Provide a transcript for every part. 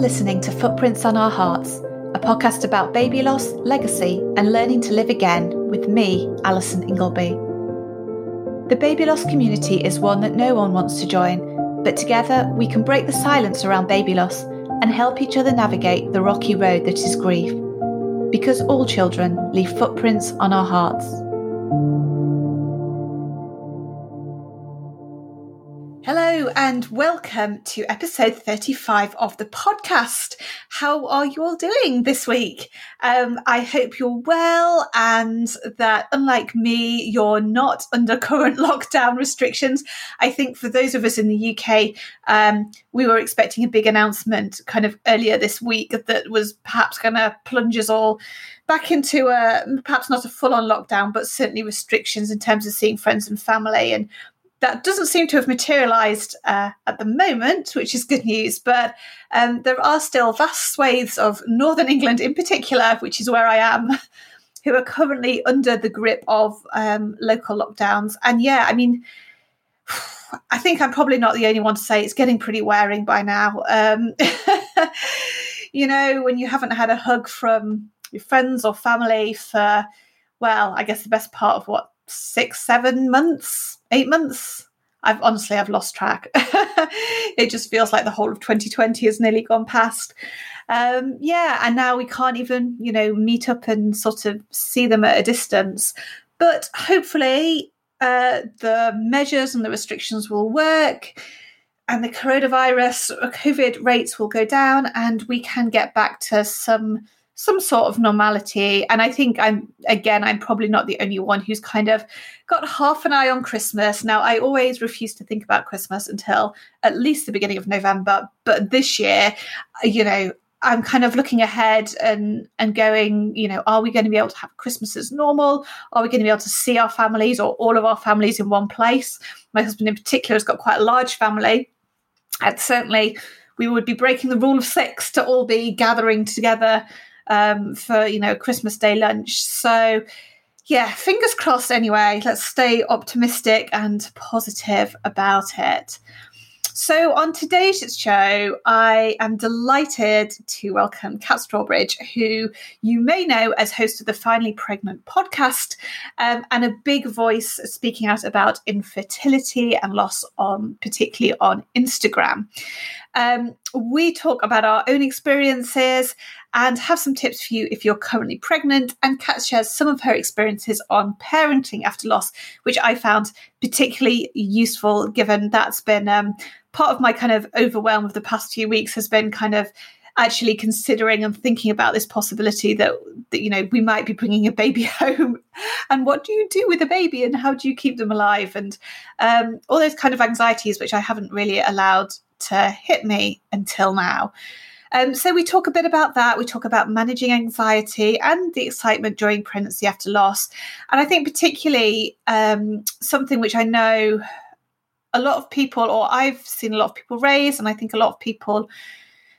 listening to Footprints on Our Hearts, a podcast about baby loss, legacy, and learning to live again with me, Alison Ingleby. The baby loss community is one that no one wants to join, but together we can break the silence around baby loss and help each other navigate the rocky road that is grief. Because all children leave footprints on our hearts. And welcome to episode 35 of the podcast. How are you all doing this week? Um, I hope you're well and that, unlike me, you're not under current lockdown restrictions. I think for those of us in the UK, um, we were expecting a big announcement kind of earlier this week that was perhaps going to plunge us all back into a perhaps not a full on lockdown, but certainly restrictions in terms of seeing friends and family and that doesn't seem to have materialized uh, at the moment, which is good news. But um, there are still vast swathes of Northern England, in particular, which is where I am, who are currently under the grip of um, local lockdowns. And yeah, I mean, I think I'm probably not the only one to say it's getting pretty wearing by now. Um, you know, when you haven't had a hug from your friends or family for, well, I guess the best part of what six, seven months, eight months. I've honestly I've lost track. it just feels like the whole of 2020 has nearly gone past. Um, yeah, and now we can't even you know meet up and sort of see them at a distance. But hopefully, uh, the measures and the restrictions will work, and the coronavirus COVID rates will go down, and we can get back to some some sort of normality. And I think I'm, again, I'm probably not the only one who's kind of got half an eye on Christmas. Now, I always refuse to think about Christmas until at least the beginning of November. But this year, you know, I'm kind of looking ahead and and going, you know, are we going to be able to have Christmas as normal? Are we going to be able to see our families or all of our families in one place? My husband in particular has got quite a large family. And certainly we would be breaking the rule of six to all be gathering together um, for you know Christmas Day lunch. So yeah, fingers crossed. Anyway, let's stay optimistic and positive about it. So, on today's show, I am delighted to welcome Kat Strawbridge, who you may know as host of the Finally Pregnant podcast um, and a big voice speaking out about infertility and loss on, particularly on Instagram. Um, we talk about our own experiences and have some tips for you if you're currently pregnant. And Kat shares some of her experiences on parenting after loss, which I found particularly useful given that's been um, part of my kind of overwhelm of the past few weeks has been kind of actually considering and thinking about this possibility that, that you know we might be bringing a baby home. And what do you do with a baby and how do you keep them alive? And um, all those kind of anxieties which i haven't really allowed to hit me until now um, so we talk a bit about that. We talk about managing anxiety and the excitement during pregnancy after loss. And I think particularly um, something which I know a lot of people, or I've seen a lot of people raise, and I think a lot of people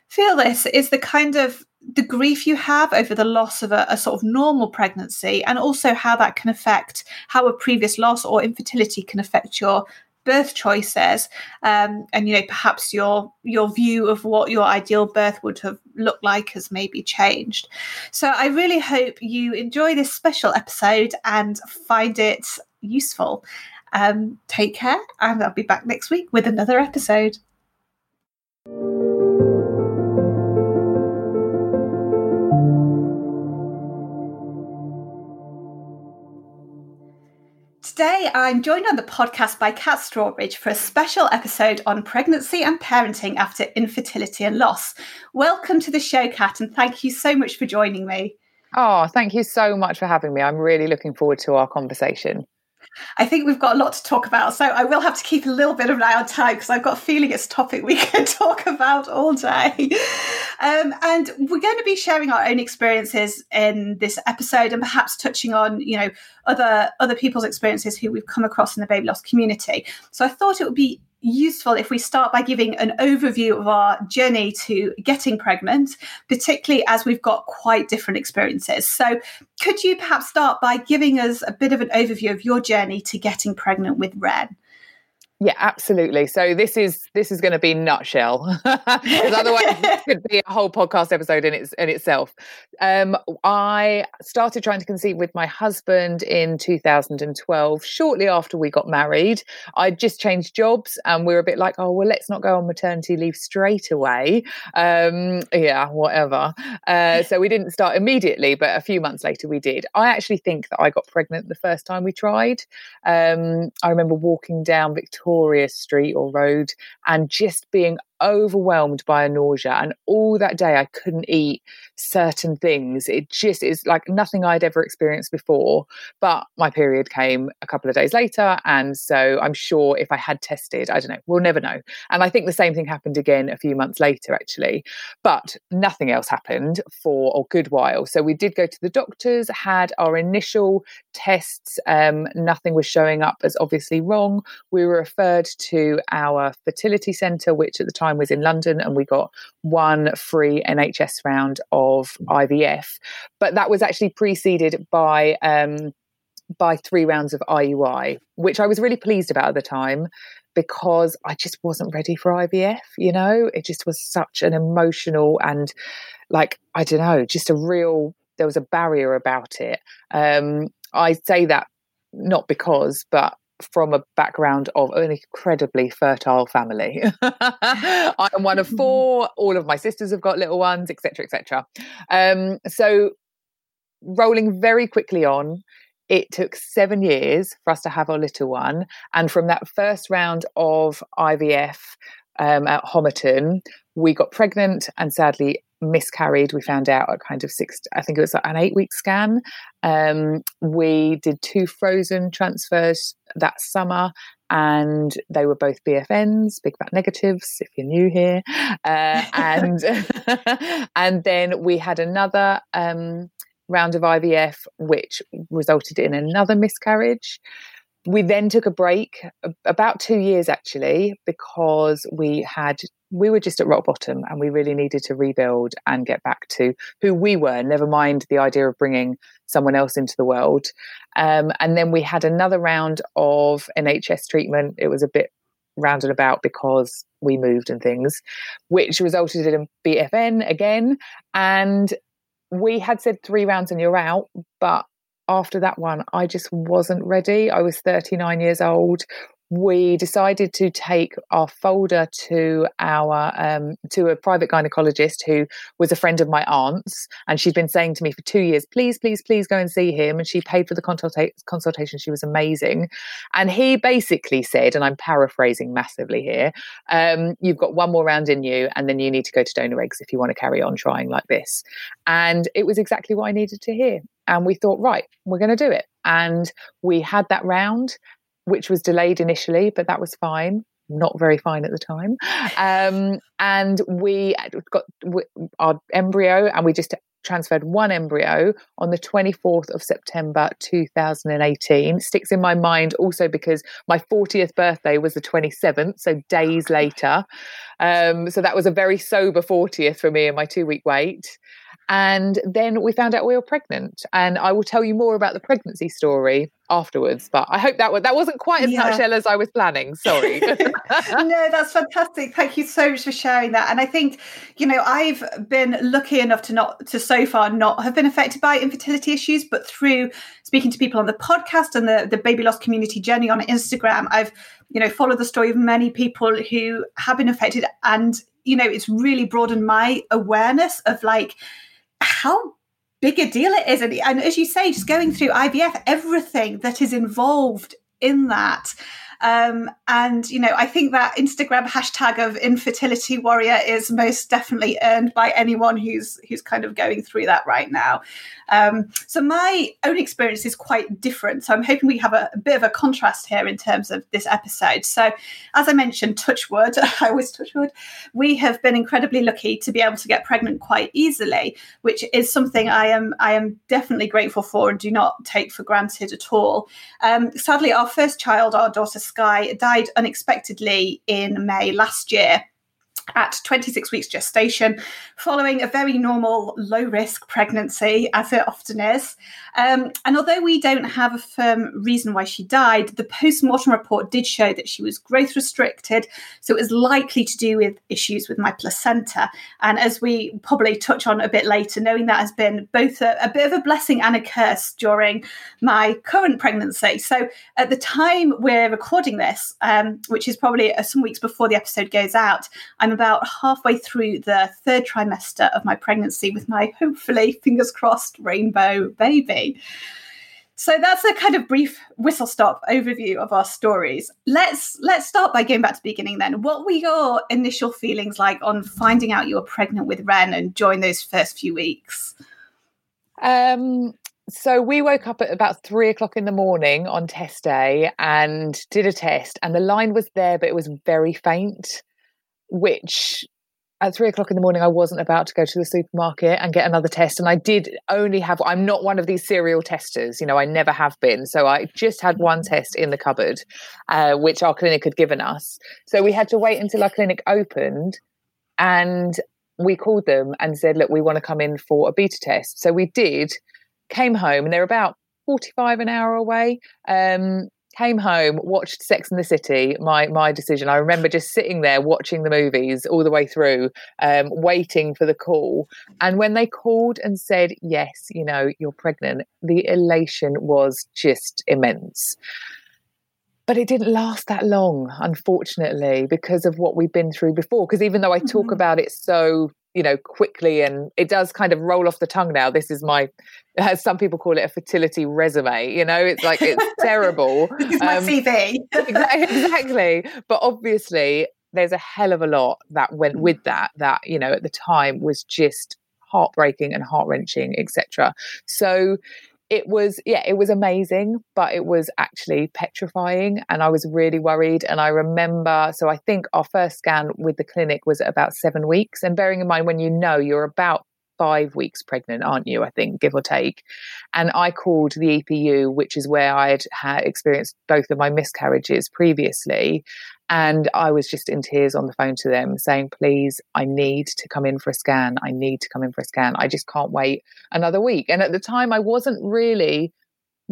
feel this, is the kind of the grief you have over the loss of a, a, sort of normal pregnancy and also how that can affect how a previous loss or infertility can affect your birth choices um, and you know perhaps your your view of what your ideal birth would have looked like has maybe changed. So i really hope you enjoy this special episode and find it useful. Um, take care and i'll be back next week with another episode Today, I'm joined on the podcast by Kat Strawbridge for a special episode on pregnancy and parenting after infertility and loss. Welcome to the show, Kat, and thank you so much for joining me. Oh, thank you so much for having me. I'm really looking forward to our conversation. I think we've got a lot to talk about, so I will have to keep a little bit of an eye on time because I've got a feeling it's a topic we can talk about all day. Um, and we're going to be sharing our own experiences in this episode, and perhaps touching on, you know, other other people's experiences who we've come across in the baby loss community. So I thought it would be useful if we start by giving an overview of our journey to getting pregnant, particularly as we've got quite different experiences. So, could you perhaps start by giving us a bit of an overview of your journey to getting pregnant with Ren? Yeah, absolutely. So this is this is going to be nutshell, because otherwise it could be a whole podcast episode in its in itself. Um, I started trying to conceive with my husband in 2012, shortly after we got married. I just changed jobs, and we were a bit like, oh well, let's not go on maternity leave straight away. Um, yeah, whatever. Uh, so we didn't start immediately, but a few months later we did. I actually think that I got pregnant the first time we tried. Um, I remember walking down Victoria Victoria Street or Road and just being overwhelmed by a nausea. And all that day, I couldn't eat certain things. It just is like nothing I'd ever experienced before. But my period came a couple of days later. And so I'm sure if I had tested, I don't know, we'll never know. And I think the same thing happened again a few months later, actually. But nothing else happened for a good while. So we did go to the doctors, had our initial tests. Um, nothing was showing up as obviously wrong. We were referred to our fertility centre, which at the time time was in London and we got one free NHS round of IVF. But that was actually preceded by um, by three rounds of IUI, which I was really pleased about at the time because I just wasn't ready for IVF. You know, it just was such an emotional and like, I don't know, just a real, there was a barrier about it. Um, I say that not because, but from a background of an incredibly fertile family. I am one of four. All of my sisters have got little ones, etc., etc. Um, so, rolling very quickly on, it took seven years for us to have our little one, and from that first round of IVF um, at Homerton, we got pregnant, and sadly miscarried. We found out at kind of six, I think it was an eight week scan. Um, we did two frozen transfers that summer and they were both BFNs, big fat negatives, if you're new here. Uh, and and then we had another um, round of IVF, which resulted in another miscarriage we then took a break about two years actually because we had we were just at rock bottom and we really needed to rebuild and get back to who we were never mind the idea of bringing someone else into the world. Um, and then we had another round of nhs treatment. It was a bit round and about because we moved and things which resulted in a bfn again. And we had said three rounds and you're out but after that one, I just wasn't ready. I was 39 years old. We decided to take our folder to our um, to a private gynecologist who was a friend of my aunt's, and she'd been saying to me for two years, "Please, please, please go and see him." And she paid for the consulta- consultation. She was amazing, and he basically said, and I'm paraphrasing massively here, um, "You've got one more round in you, and then you need to go to donor eggs if you want to carry on trying like this." And it was exactly what I needed to hear. And we thought, right, we're going to do it. And we had that round, which was delayed initially, but that was fine. Not very fine at the time. Um, and we got our embryo and we just transferred one embryo on the 24th of September 2018. Sticks in my mind also because my 40th birthday was the 27th, so days later. Um, so that was a very sober 40th for me and my two week wait. And then we found out we were pregnant. And I will tell you more about the pregnancy story afterwards. But I hope that was, that wasn't quite as yeah. nutshell as I was planning. Sorry. no, that's fantastic. Thank you so much for sharing that. And I think, you know, I've been lucky enough to not to so far not have been affected by infertility issues, but through speaking to people on the podcast and the, the baby loss community journey on Instagram, I've, you know, followed the story of many people who have been affected and you know, it's really broadened my awareness of like how big a deal it is. And, and as you say, just going through IVF, everything that is involved in that um, and, you know, I think that Instagram hashtag of infertility warrior is most definitely earned by anyone who's who's kind of going through that right now. Um, so my own experience is quite different. So I'm hoping we have a, a, bit of a contrast here in terms of this episode. So as I mentioned, touch wood, I always touch wood, we have been incredibly lucky to be able to get pregnant quite easily, which is something I am I am definitely grateful for and do not take for granted at all. Um, sadly, our first child, our daughter Sky died unexpectedly in May last year. at 26 weeks gestation, following a very normal low risk pregnancy, as it often is. Um, and although we don't have a firm reason why she died, the post mortem report did show that she was growth restricted. So it was likely to do with issues with my placenta. And as we probably touch on a bit later, knowing that has been both a, a bit of a blessing and a curse during my current pregnancy. So at the time we're recording this, um, which is probably uh, some weeks before the episode goes out, I'm about halfway through the third trimester of my pregnancy with my hopefully, fingers crossed, rainbow baby. So that's a kind of brief whistle stop overview of our stories. Let's let's start by going back to the beginning then. What were your initial feelings like on finding out you were pregnant with Ren and during those first few weeks? Um so we woke up at about three o'clock in the morning on test day and did a test and the line was there but it was very faint which at three o'clock in the morning, I wasn't about to go to the supermarket and get another test. And I did only have, I'm not one of these serial testers, you know, I never have been. So I just had one test in the cupboard, uh, which our clinic had given us. So we had to wait until our clinic opened and we called them and said, look, we want to come in for a beta test. So we did, came home, and they're about 45 an hour away. Um, came home, watched Sex and the City, my my decision. I remember just sitting there watching the movies all the way through, um, waiting for the call. And when they called and said, "Yes, you know, you're pregnant," the elation was just immense. But it didn't last that long, unfortunately, because of what we've been through before. Because even though I talk mm-hmm. about it so you know quickly and it does kind of roll off the tongue now. This is my as some people call it a fertility resume you know? It's like it's terrible. It's my um, cv exactly. But obviously there's a hell of a lot that went with mm. that that you know at the time was just heartbreaking and heart-wrenching etc so it was yeah it was amazing but it was actually petrifying and i was really worried and i remember so i think our first scan with the clinic was about seven weeks and bearing in mind when you know you're about five weeks pregnant aren't you i think give or take and i called the epu which is where i had, had experienced both of my miscarriages previously and I was just in tears on the phone to them saying, please, I need to come in for a scan. I need to come in for a scan. I just can't wait another week. And at the time, I wasn't really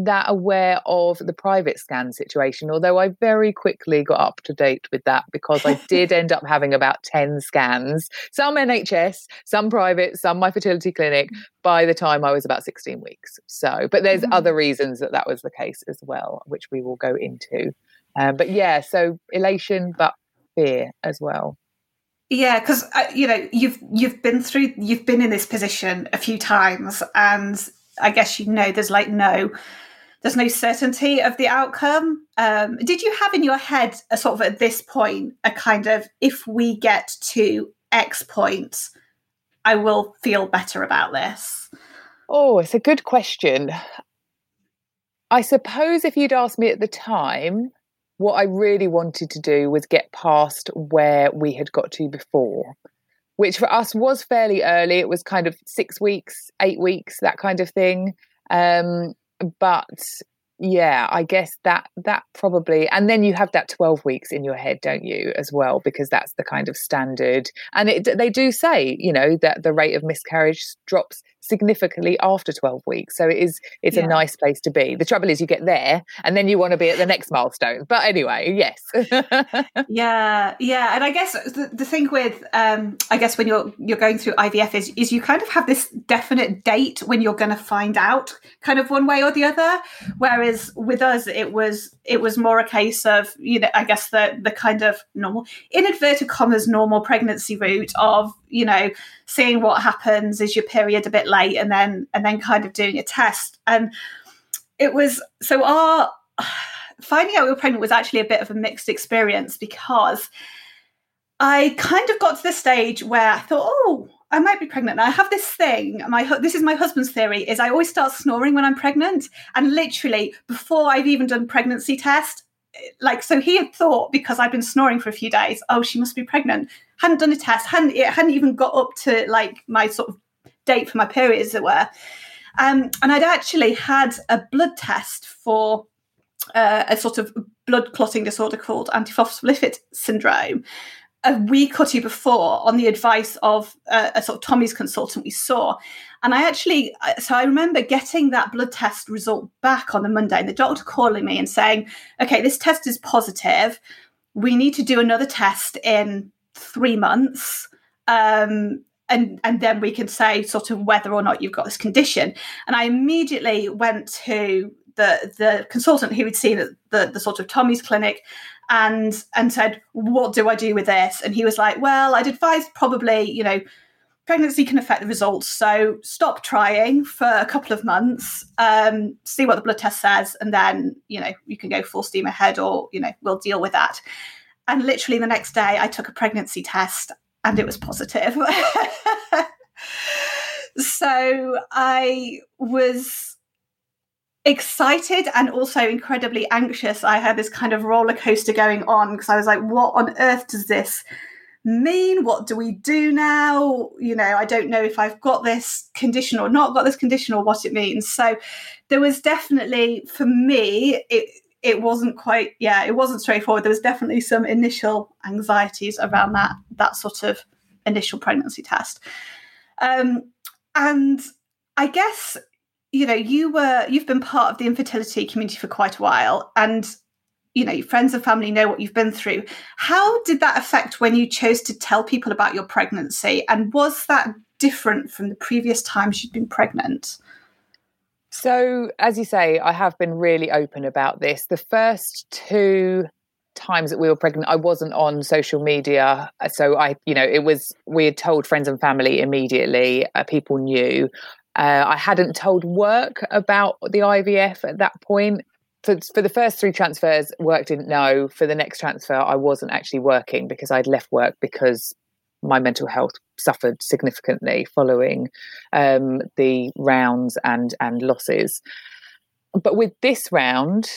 that aware of the private scan situation, although I very quickly got up to date with that because I did end up having about 10 scans, some NHS, some private, some my fertility clinic by the time I was about 16 weeks. So, but there's mm-hmm. other reasons that that was the case as well, which we will go into. Um, but yeah, so elation, but fear as well. Yeah, because uh, you know you've you've been through you've been in this position a few times, and I guess you know there's like no there's no certainty of the outcome. Um, did you have in your head a sort of at this point a kind of if we get to X point, I will feel better about this? Oh, it's a good question. I suppose if you'd asked me at the time, what I really wanted to do was get past where we had got to before, which for us was fairly early. It was kind of six weeks, eight weeks, that kind of thing. Um, but yeah i guess that that probably and then you have that 12 weeks in your head don't you as well because that's the kind of standard. And it, they do say you know that the rate of miscarriage drops significantly after 12 weeks. So it is it's yeah. a nice place to be. The trouble is you get there and then you want to be at the next milestone. But anyway yes. Yeah yeah and i guess the, the thing with um i guess when you're you're going through ivf is is you kind of have this definite date when you're going to find out kind of one way or the other. Whereas with us it was it was more a case of you know i guess the the kind of normal in inverted commas normal pregnancy route of you know seeing what happens is your period a bit late and then and then kind of doing a test and it was so our finding out we were pregnant was actually a bit of a mixed experience because i kind of got to the stage where i thought oh I might be pregnant. And I have this thing. My this is my husband's theory: is I always start snoring when I'm pregnant, and literally before I've even done pregnancy test, eh, like so he had thought because I'd been snoring for a few days, oh, she must be pregnant. Hadn't done a test, hadn't it hadn't even got up to like my sort of date for my period, as it were. Um, and I'd actually had a blood test for uh, a sort of blood clotting disorder called antiphospholipid syndrome. a week or two before on the advice of a, a, sort of Tommy's consultant we saw. And I actually, so I remember getting that blood test result back on the Monday and the doctor calling me and saying, okay, this test is positive. We need to do another test in three months. Um, and, and then we can say sort of whether or not you've got this condition. And I immediately went to the the consultant who had seen at the, the sort of Tommy's clinic and and said, What do I do with this? And he was like, Well, I'd advise probably, you know, pregnancy can affect the results. So stop trying for a couple of months, um, see what the blood test says, and then, you know, you can go full steam ahead or, you know, we'll deal with that. And literally the next day I took a pregnancy test and it was positive. so I was excited and also incredibly anxious. I had this kind of roller coaster going on because I was like, what on earth does this mean? What do we do now? You know, I don't know if I've got this condition or not got this condition or what it means. So there was definitely, for me, it, it wasn't quite yeah it wasn't straightforward. There was definitely some initial anxieties around that that sort of initial pregnancy test. Um, and i guess you know you were you've been part of the infertility community for quite a while and you know your friends and family know what you've been through. How did that affect when you chose to tell people about your pregnancy? And was that different from the previous times you'd been pregnant so as you say i have been really open about this the first two times that we were pregnant i wasn't on social media so i you know it was we had told friends and family immediately uh, people knew uh, I hadn't told work about the IVF at that point. For, for the first three transfers, work didn't know. For the next transfer, I wasn't actually working because I'd left work because my mental health suffered significantly following um, the rounds and and losses. But with this round,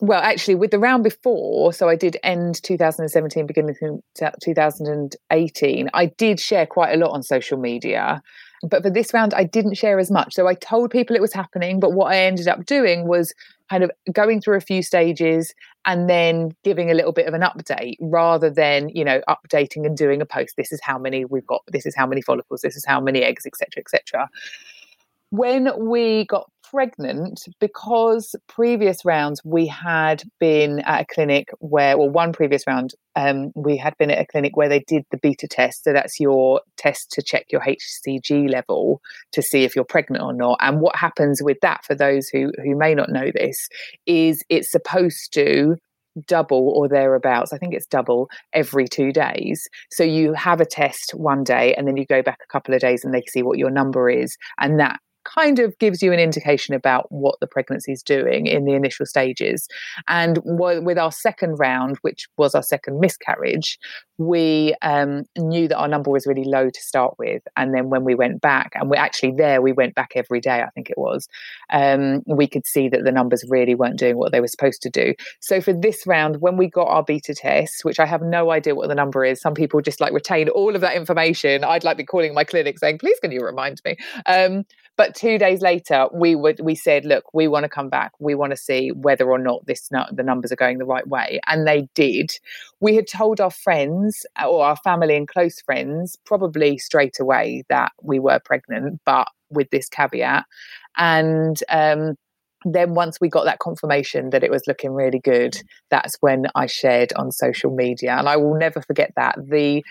well, actually, with the round before, so I did end 2017, beginning 2018. I did share quite a lot on social media, but for this round, I didn't share as much. So I told people it was happening, but what I ended up doing was kind of going through a few stages and then giving a little bit of an update rather than, you know, updating and doing a post. This is how many we've got, this is how many follicles, this is how many eggs, etc., etc. When we got pregnant because previous rounds we had been at a clinic where, well, one previous round um, we had been at a clinic where they did the beta test. So that's your test to check your HCG level to see if you're pregnant or not. And what happens with that, for those who who may not know this, is it's supposed to double or thereabouts. I think it's double every two days. So you have a test one day and then you go back a couple of days and they see what your number is. And that kind of gives you an indication about what the pregnancy is doing in the initial stages. And with our second round, which was our second miscarriage, we um, knew that our number was really low to start with. And then when we went back, and we're actually there, we went back every day, I think it was, um, we could see that the numbers really weren't doing what they were supposed to do. So for this round, when we got our beta test, which I have no idea what the number is, some people just like retain all of that information. I'd like be calling my clinic saying, please, can you remind me? Um, but two days later, we would we said, look, we want to come back. We want to see whether or not this the numbers are going the right way, and they did. We had told our friends or our family and close friends probably straight away that we were pregnant, but with this caveat, and. Um, then once we got that confirmation that it was looking really good that's when i shared on social media and i will never forget that the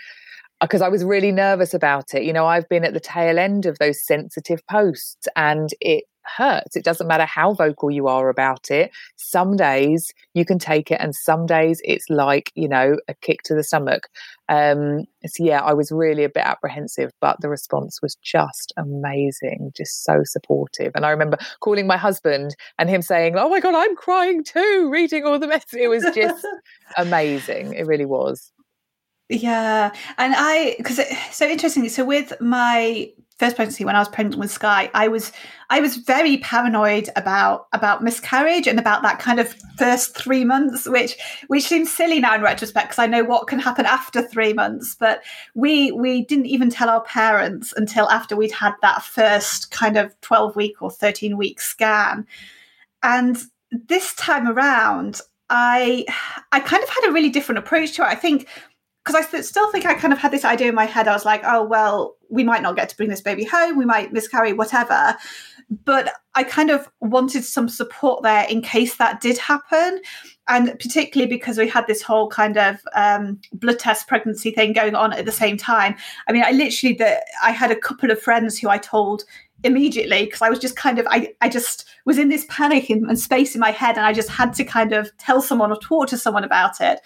because I was really nervous about it. You know, I've been at the tail end of those sensitive posts and it hurts. It doesn't matter how vocal you are about it. Some days you can take it, and some days it's like, you know, a kick to the stomach. Um, so, yeah, I was really a bit apprehensive, but the response was just amazing, just so supportive. And I remember calling my husband and him saying, Oh my God, I'm crying too, reading all the messages. It was just amazing. It really was. Yeah, and I because so interestingly, so with my first pregnancy when I was pregnant with Sky, I was I was very paranoid about about miscarriage and about that kind of first three months, which which seems silly now in retrospect because I know what can happen after three months. But we we didn't even tell our parents until after we'd had that first kind of twelve week or thirteen week scan, and this time around, I I kind of had a really different approach to it. I think because I still think I kind of had this idea in my head. I was like, oh, well, we might not get to bring this baby home. We might miscarry, whatever. But I kind of wanted some support there in case that did happen. And particularly because we had this whole kind of um, blood test pregnancy thing going on at the same time. I mean, I literally, the, I had a couple of friends who I told immediately because I was just kind of I, I just was in this panic and, and, space in my head and I just had to kind of tell someone or talk to someone about it.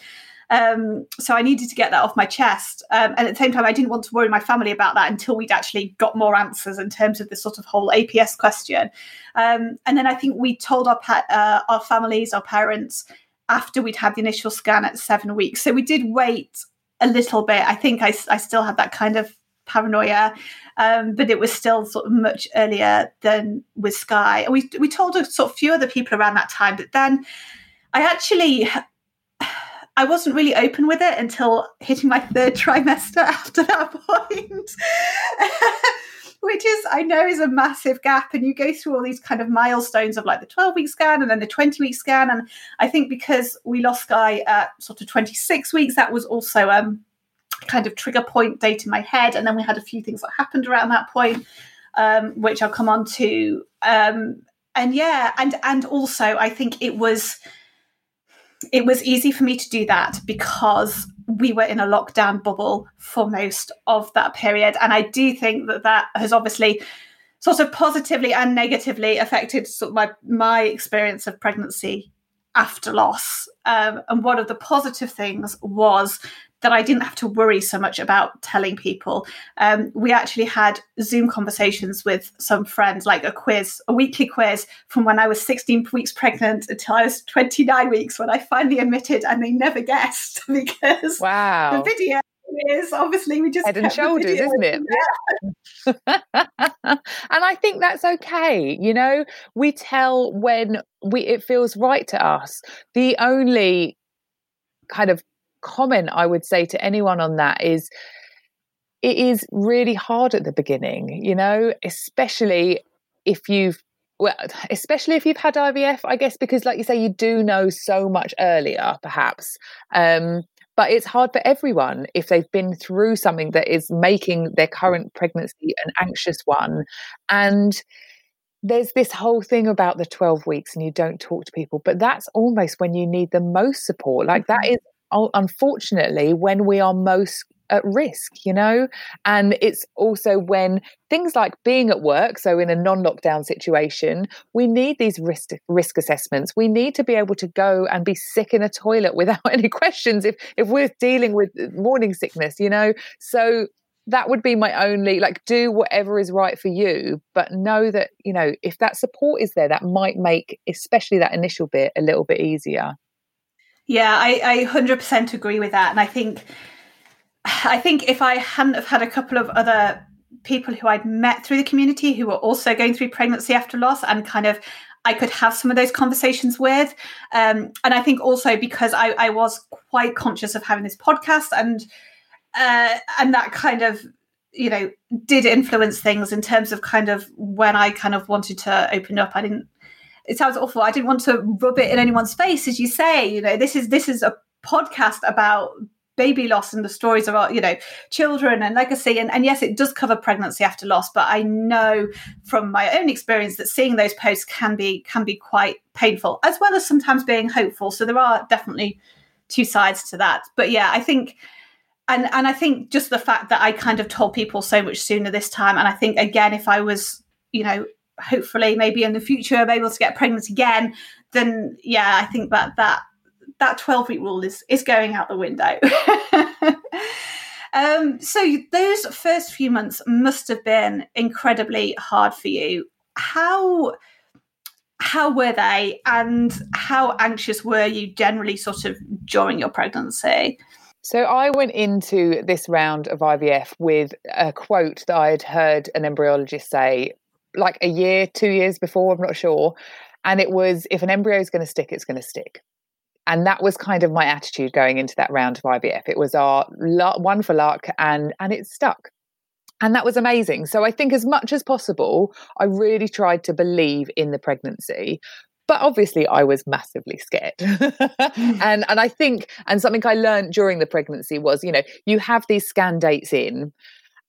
Um, so I needed to get that off my chest. Um, and at the same time, I didn't want to worry my family about that until we'd actually got more answers in terms of this sort of whole APS question. Um, and then I think we told our pa- uh, our families, our parents, after we'd had the initial scan at seven weeks. So we did wait a little bit. I think I, I still had that kind of paranoia, um, but it was still sort of much earlier than with Sky. And we we told a sort of few other people around that time, but then I actually I wasn't really open with it until hitting my third trimester after that point. Which is, I know, is a massive gap. And you go through all these kind of milestones of like the 12 week scan and then the 20 week scan. And I think because we lost Sky at sort of 26 weeks, that was also um, kind of trigger point date in my head. And then we had a few things that happened around that point, um, which I'll come on to. Um, and yeah, and and also I think it was it was easy for me to do that because we were in a lockdown bubble for most of that period. And I do think that that has obviously sort of positively and negatively affected sort of my, my experience of pregnancy after loss. Um, and one of the positive things was that I didn't have to worry so much about telling people. Um, we actually had Zoom conversations with some friends, like a quiz, a weekly quiz from when I was 16 weeks pregnant until I was 29 weeks when I finally admitted, and they never guessed because wow. the video is obviously we just head and shoulders, isn't it? Yeah. and I think that's okay. You know, we tell when we it feels right to us. The only kind of comment I would say to anyone on that is it is really hard at the beginning, you know, especially if you've well, especially if you've had IVF, I guess, because like you say, you do know so much earlier, perhaps. Um, but it's hard for everyone if they've been through something that is making their current pregnancy an anxious one. And there's this whole thing about the 12 weeks and you don't talk to people, but that's almost when you need the most support. Like that mm-hmm. is unfortunately when we are most at risk, you know? And it's also when things like being at work, so in a non lockdown situation, we need these risk, risk assessments. We need to be able to go and be sick in a toilet without any questions if, if we're dealing with morning sickness, you know? So that would be my only like do whatever is right for you but know that you know if that support is there that might make especially that initial bit a little bit easier yeah, I, I 100% agree with that. And I think, I think if I hadn't have had a couple of other people who I'd met through the community who were also going through pregnancy after loss and kind of I could have some of those conversations with. Um, and I think also because I, I, was quite conscious of having this podcast and uh, and that kind of you know did influence things in terms of kind of when I kind of wanted to open up. I didn't it sounds awful. I didn't want to rub it in anyone's face, as you say. You know, this is this is a podcast about baby loss and the stories of our, you know, children and legacy. And, and yes, it does cover pregnancy after loss, but I know from my own experience that seeing those posts can be can be quite painful, as well as sometimes being hopeful. So there are definitely two sides to that. But yeah, I think and and I think just the fact that I kind of told people so much sooner this time, and I think again, if I was, you know, hopefully maybe in the future I'm able to get pregnant again, then yeah, I think that that that 12 week rule is is going out the window. um, so those first few months must have been incredibly hard for you. How how were they and how anxious were you generally sort of during your pregnancy? So I went into this round of IVF with a quote that I had heard an embryologist say like a year, two years before, I'm not sure. And it was if an embryo is going to stick, it's going to stick. And that was kind of my attitude going into that round of IVF. It was our one for luck, and and it stuck, and that was amazing. So I think as much as possible, I really tried to believe in the pregnancy, but obviously I was massively scared. and and I think and something I learned during the pregnancy was, you know, you have these scan dates in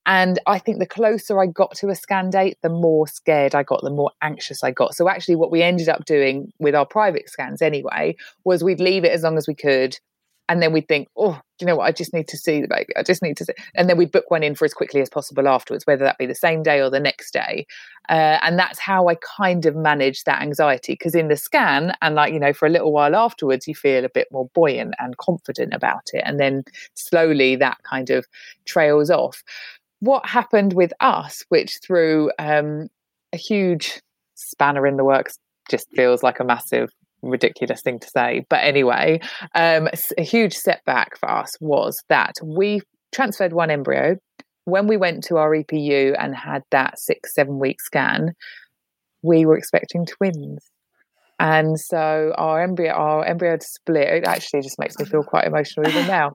and I think the closer I got to a scan date, the more scared I got, the more anxious I got. So actually what we ended up doing with our private scans anyway was we'd leave it as long as we could and then we'd think, oh, you know what? I just need to see the baby. I just need to see. And then we'd book one in for as quickly as possible afterwards, whether that be the same day or the next day. Uh, and that's how I kind of manage that anxiety. Because in the scan, and like, you know, for a little while afterwards, you feel a bit more buoyant and confident about it. And then slowly that kind of trails off. What happened with us, which threw um, a huge spanner in the works, just feels like a massive ridiculous thing to say. But anyway, um, a huge setback for us was that we transferred one embryo. When we went to our EPU and had that six, seven week scan, we were expecting twins. And so our embryo, our embryo split. It actually just makes me feel quite emotional even now.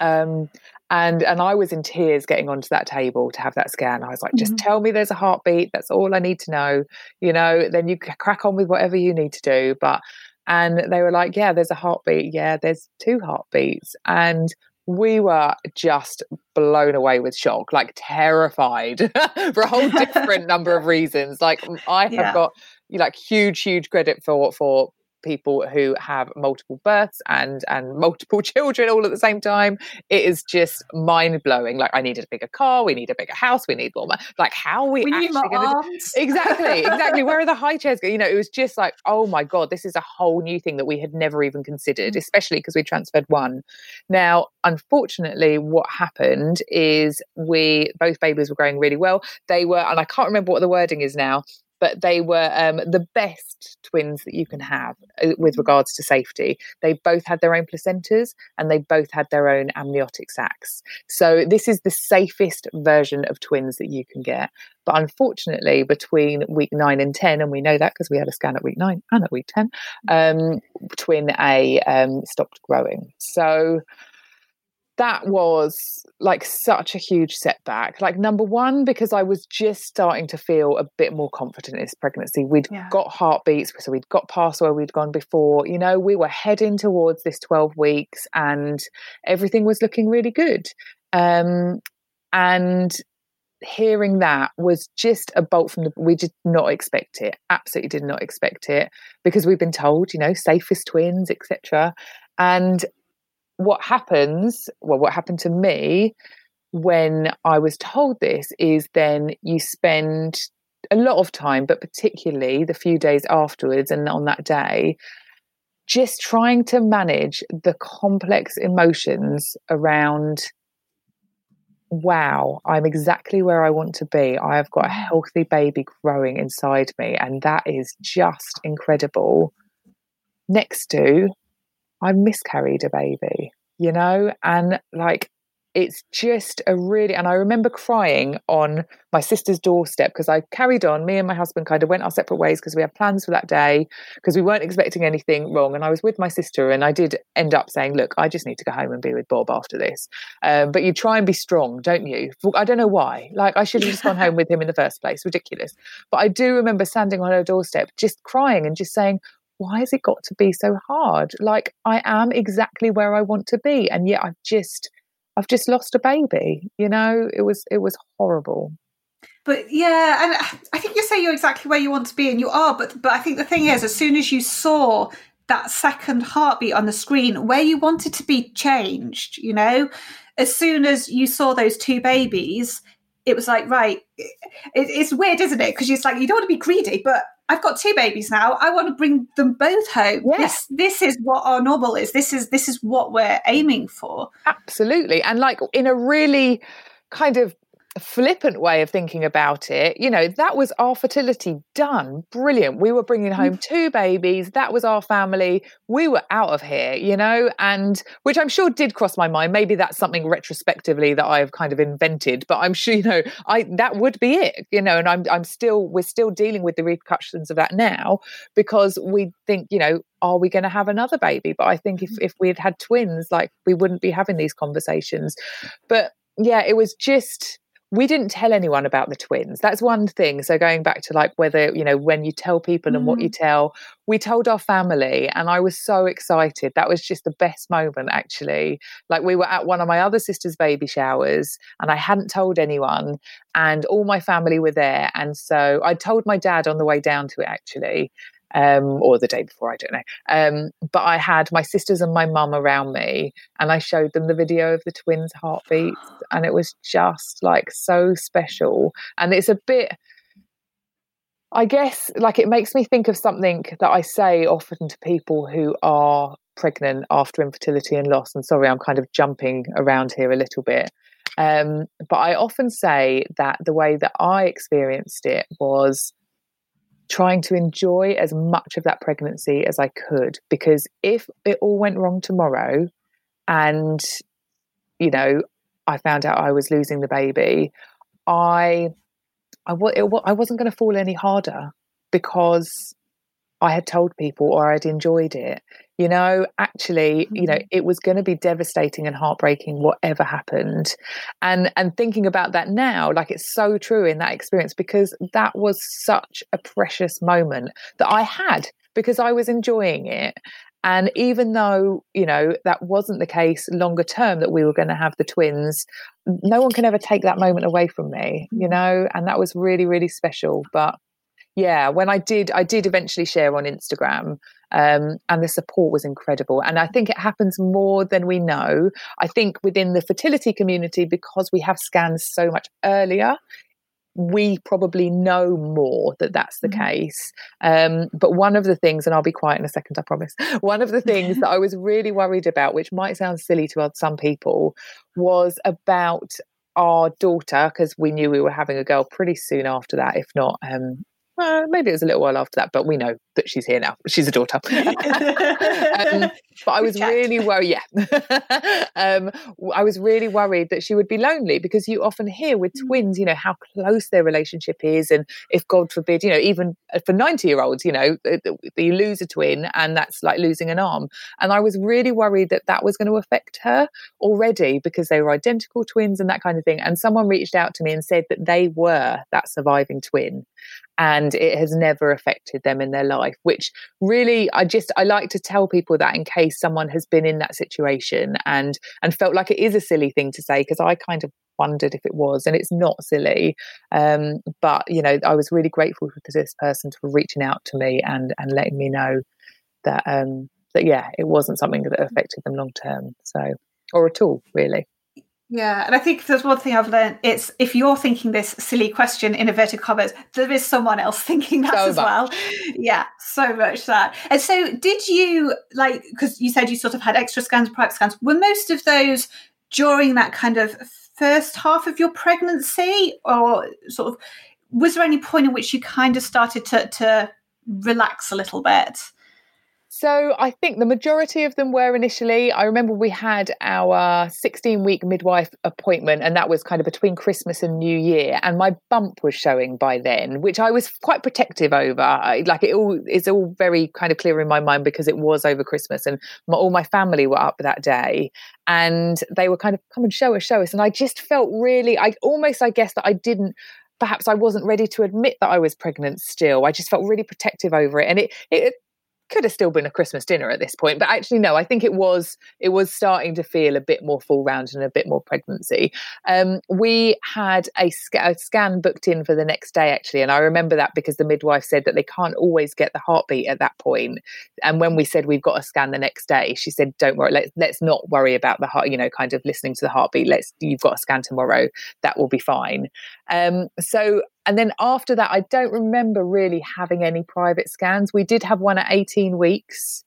Um, and and I was in tears getting onto that table to have that scan. I was like, just mm-hmm. tell me there's a heartbeat. That's all I need to know. You know, then you crack on with whatever you need to do. But and they were like, yeah, there's a heartbeat. Yeah, there's two heartbeats. And we were just blown away with shock, like terrified for a whole different number of reasons. Like I have yeah. got like huge, huge credit for for people who have multiple births and and multiple children all at the same time. It is just mind blowing like i needed a bigger car we need a bigger house we need more like how are we, we actually to exactly exactly. Where are the high chairs you know it was just like oh my god this is a whole new thing that we had never even considered mm. especially because we transferred one. Now unfortunately what happened is we both babies were growing really well. They were and i can't remember what the wording is now but they were um, the best twins that you can have uh, with regards to safety. They both had their own placentas and they both had their own amniotic sacs. So this is the safest version of twins that you can get. But unfortunately, between week nine and 10, and we know that because we had a scan at week nine and at week 10, um, twin A um, stopped growing. So that was like such a huge setback. Like, number one, because I was just starting to feel a bit more confident in this pregnancy. We'd yeah. got heartbeats, so we'd got past where we'd gone before. You know, we were heading towards this 12 weeks and everything was looking really good. Um, and hearing that was just a bolt from the we did not expect it absolutely did not expect it because we've been told you know safest twins etc and what happens, well, what happened to me when I was told this is then you spend a lot of time, but particularly the few days afterwards and on that day, just trying to manage the complex emotions around wow, I'm exactly where I want to be. I have got a mm. healthy baby growing inside me, and that is just incredible. Next to I miscarried a baby, you know, and like it's just a really and i remember crying on my sister's doorstep because i carried on me and my husband kind of went our separate ways because we had plans for that day because we weren't expecting anything wrong and i was with my sister and i did end up saying look i just need to go home and be with bob after this. Um, but you try and be strong don't you? I don't know why. Like i should have just gone home with him in the first place ridiculous. But i do remember standing on her doorstep just crying and just saying why has it got to be so hard? Like I am exactly where I want to be, and yet I've just I've just lost a baby. You know, it was it was horrible. But yeah, and I think you say you're exactly where you want to be, and you are. But but I think the thing is, as soon as you saw that second heartbeat on the screen, where you wanted to be changed, you know, as soon as you saw those two babies, it was like right. It, it's weird, isn't it? Because you're like you don't want to be greedy, but I've got two babies now. I want to bring them both home. Yes. This this is what our novel is. This is this is what we're aiming for. Absolutely. And like in a really kind of flippant way of thinking about it, you know, that was our fertility done. Brilliant. We were bringing mm. home two babies. That was our family. We were out of here, you know, and which I'm sure did cross my mind. Maybe that's something retrospectively that I've kind of invented, but I'm sure, you know, I that would be it, you know, and I'm I'm still we're still dealing with the repercussions of that now because we think, you know, are we going to have another baby? But I think if mm. if we had had twins, like we wouldn't be having these conversations. But yeah, it was just we didn't tell anyone about the twins. That's one thing. So going back to like whether, you know, when you tell people mm. and what you mm. tell, we told our family and I was so excited. That was just the best moment actually. Like we were at one of my other sister's baby showers and I hadn't told anyone and all my family were there and so I told my dad on the way down to it actually um, or the day before, I don't know. Um, but I had my sisters and my mum around me, and I showed them the video of the twins' heartbeats, and it was just like so special. And it's a bit. I guess like it makes me think of something that I say often to people who are pregnant after infertility and loss. And sorry, I'm kind of jumping around here a little bit. Um, but I often say that the way that I experienced it was trying to enjoy as much of that pregnancy as I could because if it all went wrong tomorrow and you know I found out I was losing the baby I I, it, I wasn't going to fall any harder because I had told people or I'd enjoyed it. You know, actually, you know, mm-hmm. it was going to be devastating and heartbreaking whatever happened. And and thinking about that now, like it's so true in that experience because that was such a precious moment that I had because I was enjoying it. And even though, you know, that wasn't the case longer term that we were going to have the twins, no one can ever take that moment away from me, you mm-hmm. know, and that was really, really special. But yeah when i did i did eventually share on instagram um, and the support was incredible and i think it happens more than we know i think within the fertility community because we have scans so much earlier we probably know more that that's the mm-hmm. case. Um, but one of the things, and I'll be quiet in a second, I promise. One of the things that I was really worried about, which might sound silly to some people, was about our daughter, because we knew we were having a girl pretty soon after that, if not um, uh, maybe it was a little while after that, but we know that she's here now. She's a daughter. um, but I was really worried. Yeah, um, I was really worried that she would be lonely because you often hear with mm. twins, you know, how close their relationship is, and if God forbid, you know, even uh, for ninety-year-olds, you know, you lose a twin, and that's like losing an arm. And I was really worried that that was going to affect her already because they were identical twins and that kind of thing. And someone reached out to me and said that they were that surviving twin and it has never affected them in their life which really i just i like to tell people that in case someone has been in that situation and and felt like it is a silly thing to say because i kind of wondered if it was and it's not silly. Um, but you know i was really grateful for this person for reaching out to me and and letting me know that um that yeah it wasn't something that affected them long term so or at all really yeah, and I think there's one thing I've learned. It's if you're thinking this silly question in inverted commas, there is someone else thinking that so as much. well. Yeah, so much that. And so, did you like because you said you sort of had extra scans, private scans? Were most of those during that kind of first half of your pregnancy, or sort of was there any point in which you kind of started to to relax a little bit? So I think the majority of them were initially. I remember we had our 16 week midwife appointment, and that was kind of between Christmas and New Year. And my bump was showing by then, which I was quite protective over. Like it all is all very kind of clear in my mind because it was over Christmas, and my, all my family were up that day, and they were kind of come and show us, show us. And I just felt really, I almost, I guess, that I didn't perhaps I wasn't ready to admit that I was pregnant still. I just felt really protective over it. And it, it could have still been a Christmas dinner at this point, but actually no, I think it was it was starting to feel a bit more full round and a bit more pregnancy. Um, we had a, sc- a, scan booked in for the next day actually, and I remember that because the midwife said that they can't always get the heartbeat at that point. And when we said we've got a scan the next day, she said, "Don't worry, let's let's not worry about the heart. You know, kind of listening to the heartbeat. Let's you've got a scan tomorrow. That will be fine." Um, so and then after that, I don't remember really having any private scans. We did have one at 18 weeks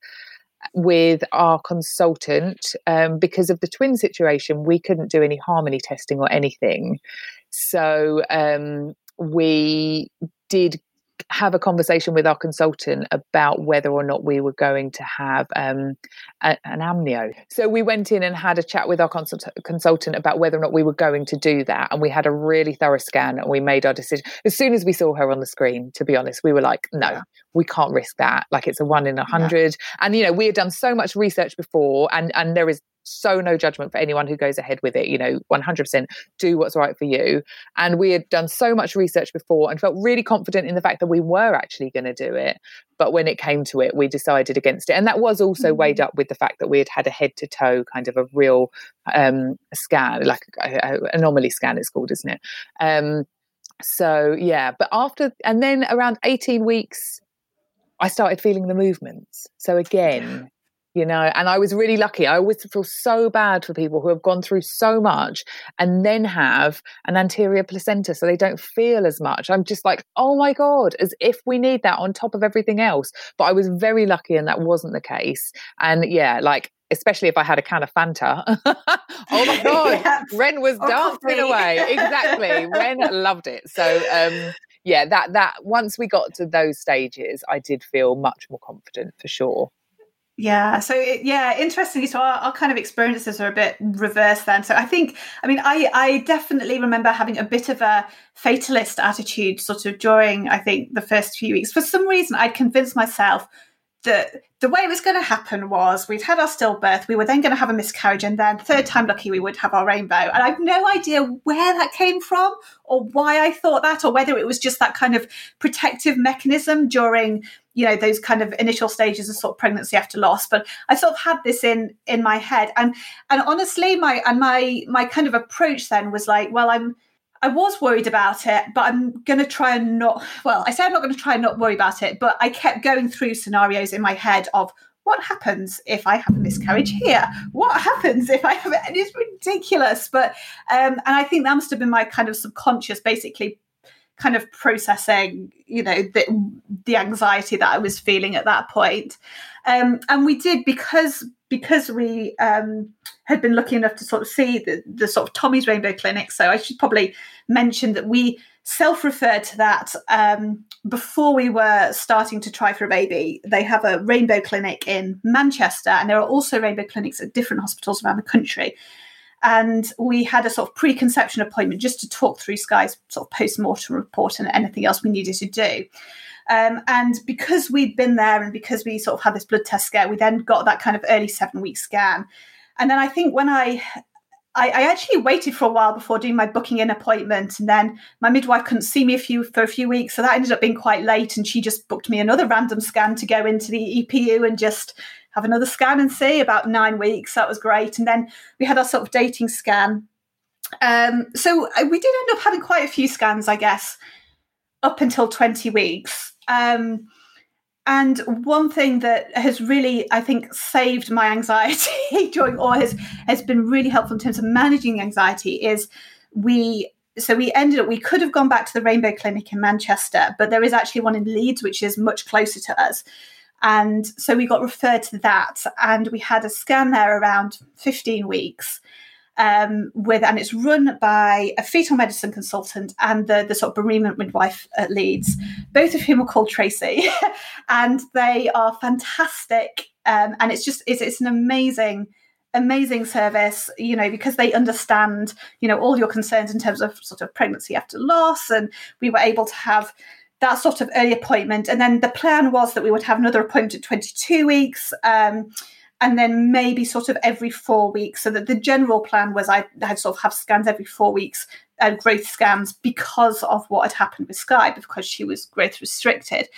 with our consultant um, because of the twin situation. We couldn't do any harmony testing or anything. So um, we did have a conversation with our consultant about whether or not we were going to have um, a, an amnio. So we went in and had a chat with our consult- consultant about whether or not we were going to do that. And we had a really thorough scan and we made our decision. As soon as we saw her on the screen, to be honest, we were like, no, yeah. we can't risk that. Like it's a one in a hundred. Yeah. And, you know, we had done so much research before and, and there is so no judgment for anyone who goes ahead with it. You know, 100% do what's right for you. And we had done so much research before and felt really confident in the fact that we were actually going to do it. But when it came to it, we decided against it. And that was also mm-hmm. weighed up with the fact that we had had a head to toe kind of a real um, scan, like an anomaly scan, it's called, isn't it? Um, so yeah, but after, and then around 18 weeks, I started feeling the movements. So again, you know, and I was really lucky. I always feel so bad for people who have gone through so much and then have an anterior placenta so they don't feel as much. I'm just like, oh my God, as if we need that on top of everything else. But I was very lucky and that wasn't the case. And yeah, like especially if I had a can of Fanta. oh my god, yeah. Ren was dancing away. Exactly, Ren loved it. So um, yeah, that that once we got to those stages, I did feel much more confident for sure. Yeah. So it, yeah, interestingly, so our, our, kind of experiences are a bit reversed then. So I think, I mean, I I definitely remember having a bit of a fatalist attitude, sort of during I think the first few weeks. For some reason, I'd convinced myself the way it was going to happen was we'd had our stillbirth, we were then going to have a miscarriage, and then third time lucky we would have our rainbow. And I've no idea where that came from or why I thought that, or whether it was just that kind of protective mechanism during you know those kind of initial stages of sort of pregnancy after loss but i sort of had this in in my head and and honestly my and my my kind of approach then was like well i'm I was worried about it, but I'm going to try and not. Well, I say I'm not going to try and not worry about it, but I kept going through scenarios in my head of what happens if I have a miscarriage here? What happens if I have it? And it's ridiculous, but um, and I think that must have been my kind of subconscious, basically kind of processing, you know, the, the anxiety that I was feeling at that point. Um, and we did because because we um, had been lucky enough to sort of see the, the sort of Tommy's Rainbow Clinic. So I should probably mention that we self-referred to that um, before we were starting to try for a baby. They have a rainbow clinic in Manchester, and there are also rainbow clinics at different hospitals around the country and we had a sort of preconception appointment just to talk through Sky's sort of post-mortem report and anything else we needed to do. Um, and because we'd been there and because we sort of had this blood test scare, we then got that kind of early seven week scan. And then I think when I, I, actually waited for a while before doing my booking in appointment, and then my midwife couldn't see me a few for a few weeks, so that ended up being quite late. And she just booked me another random scan to go into the EPU and just have another scan and see about nine weeks. That was great. And then we had our sort of dating scan. Um, so uh, we did end up having quite a few scans, I guess, up until 20 weeks. Um, and one thing that has really, I think, saved my anxiety during, or has has been really helpful in terms of managing anxiety, is we. So we ended up. We could have gone back to the Rainbow Clinic in Manchester, but there is actually one in Leeds, which is much closer to us. And so we got referred to that, and we had a scan there around 15 weeks. Um, with and it's run by a fetal medicine consultant and the, the sort of bereavement midwife at Leeds, both of whom are called Tracy, and they are fantastic. Um, and it's just it's, it's an amazing amazing service you know because they understand you know all your concerns in terms of sort of pregnancy after loss and we were able to have that sort of early appointment. And then the plan was that we would have another appointment at 22 weeks. Um, and then maybe sort of every four weeks. So that the general plan was I had sort of have scans every four weeks, uh, growth scans, because of what had happened with Sky, because she was growth restricted.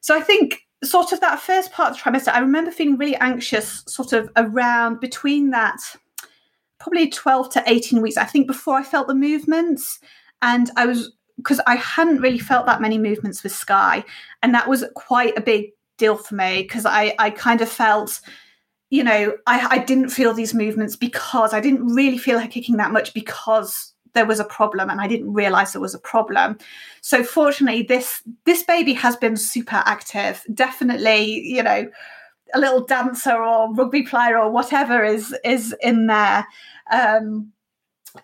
So I think sort of that first part of the trimester, I remember feeling really anxious, sort of around between that probably 12 to 18 weeks. I think before I felt the movements, and I was because I hadn't really felt that many movements with Sky, and that was quite a big deal for me because I I kind of felt you know I, I didn't feel these movements because I didn't really feel her kicking that much because there was a problem and I didn't realize there was a problem. So fortunately this this baby has been super active. Definitely, you know, a little dancer or rugby player or whatever is is in there. Um,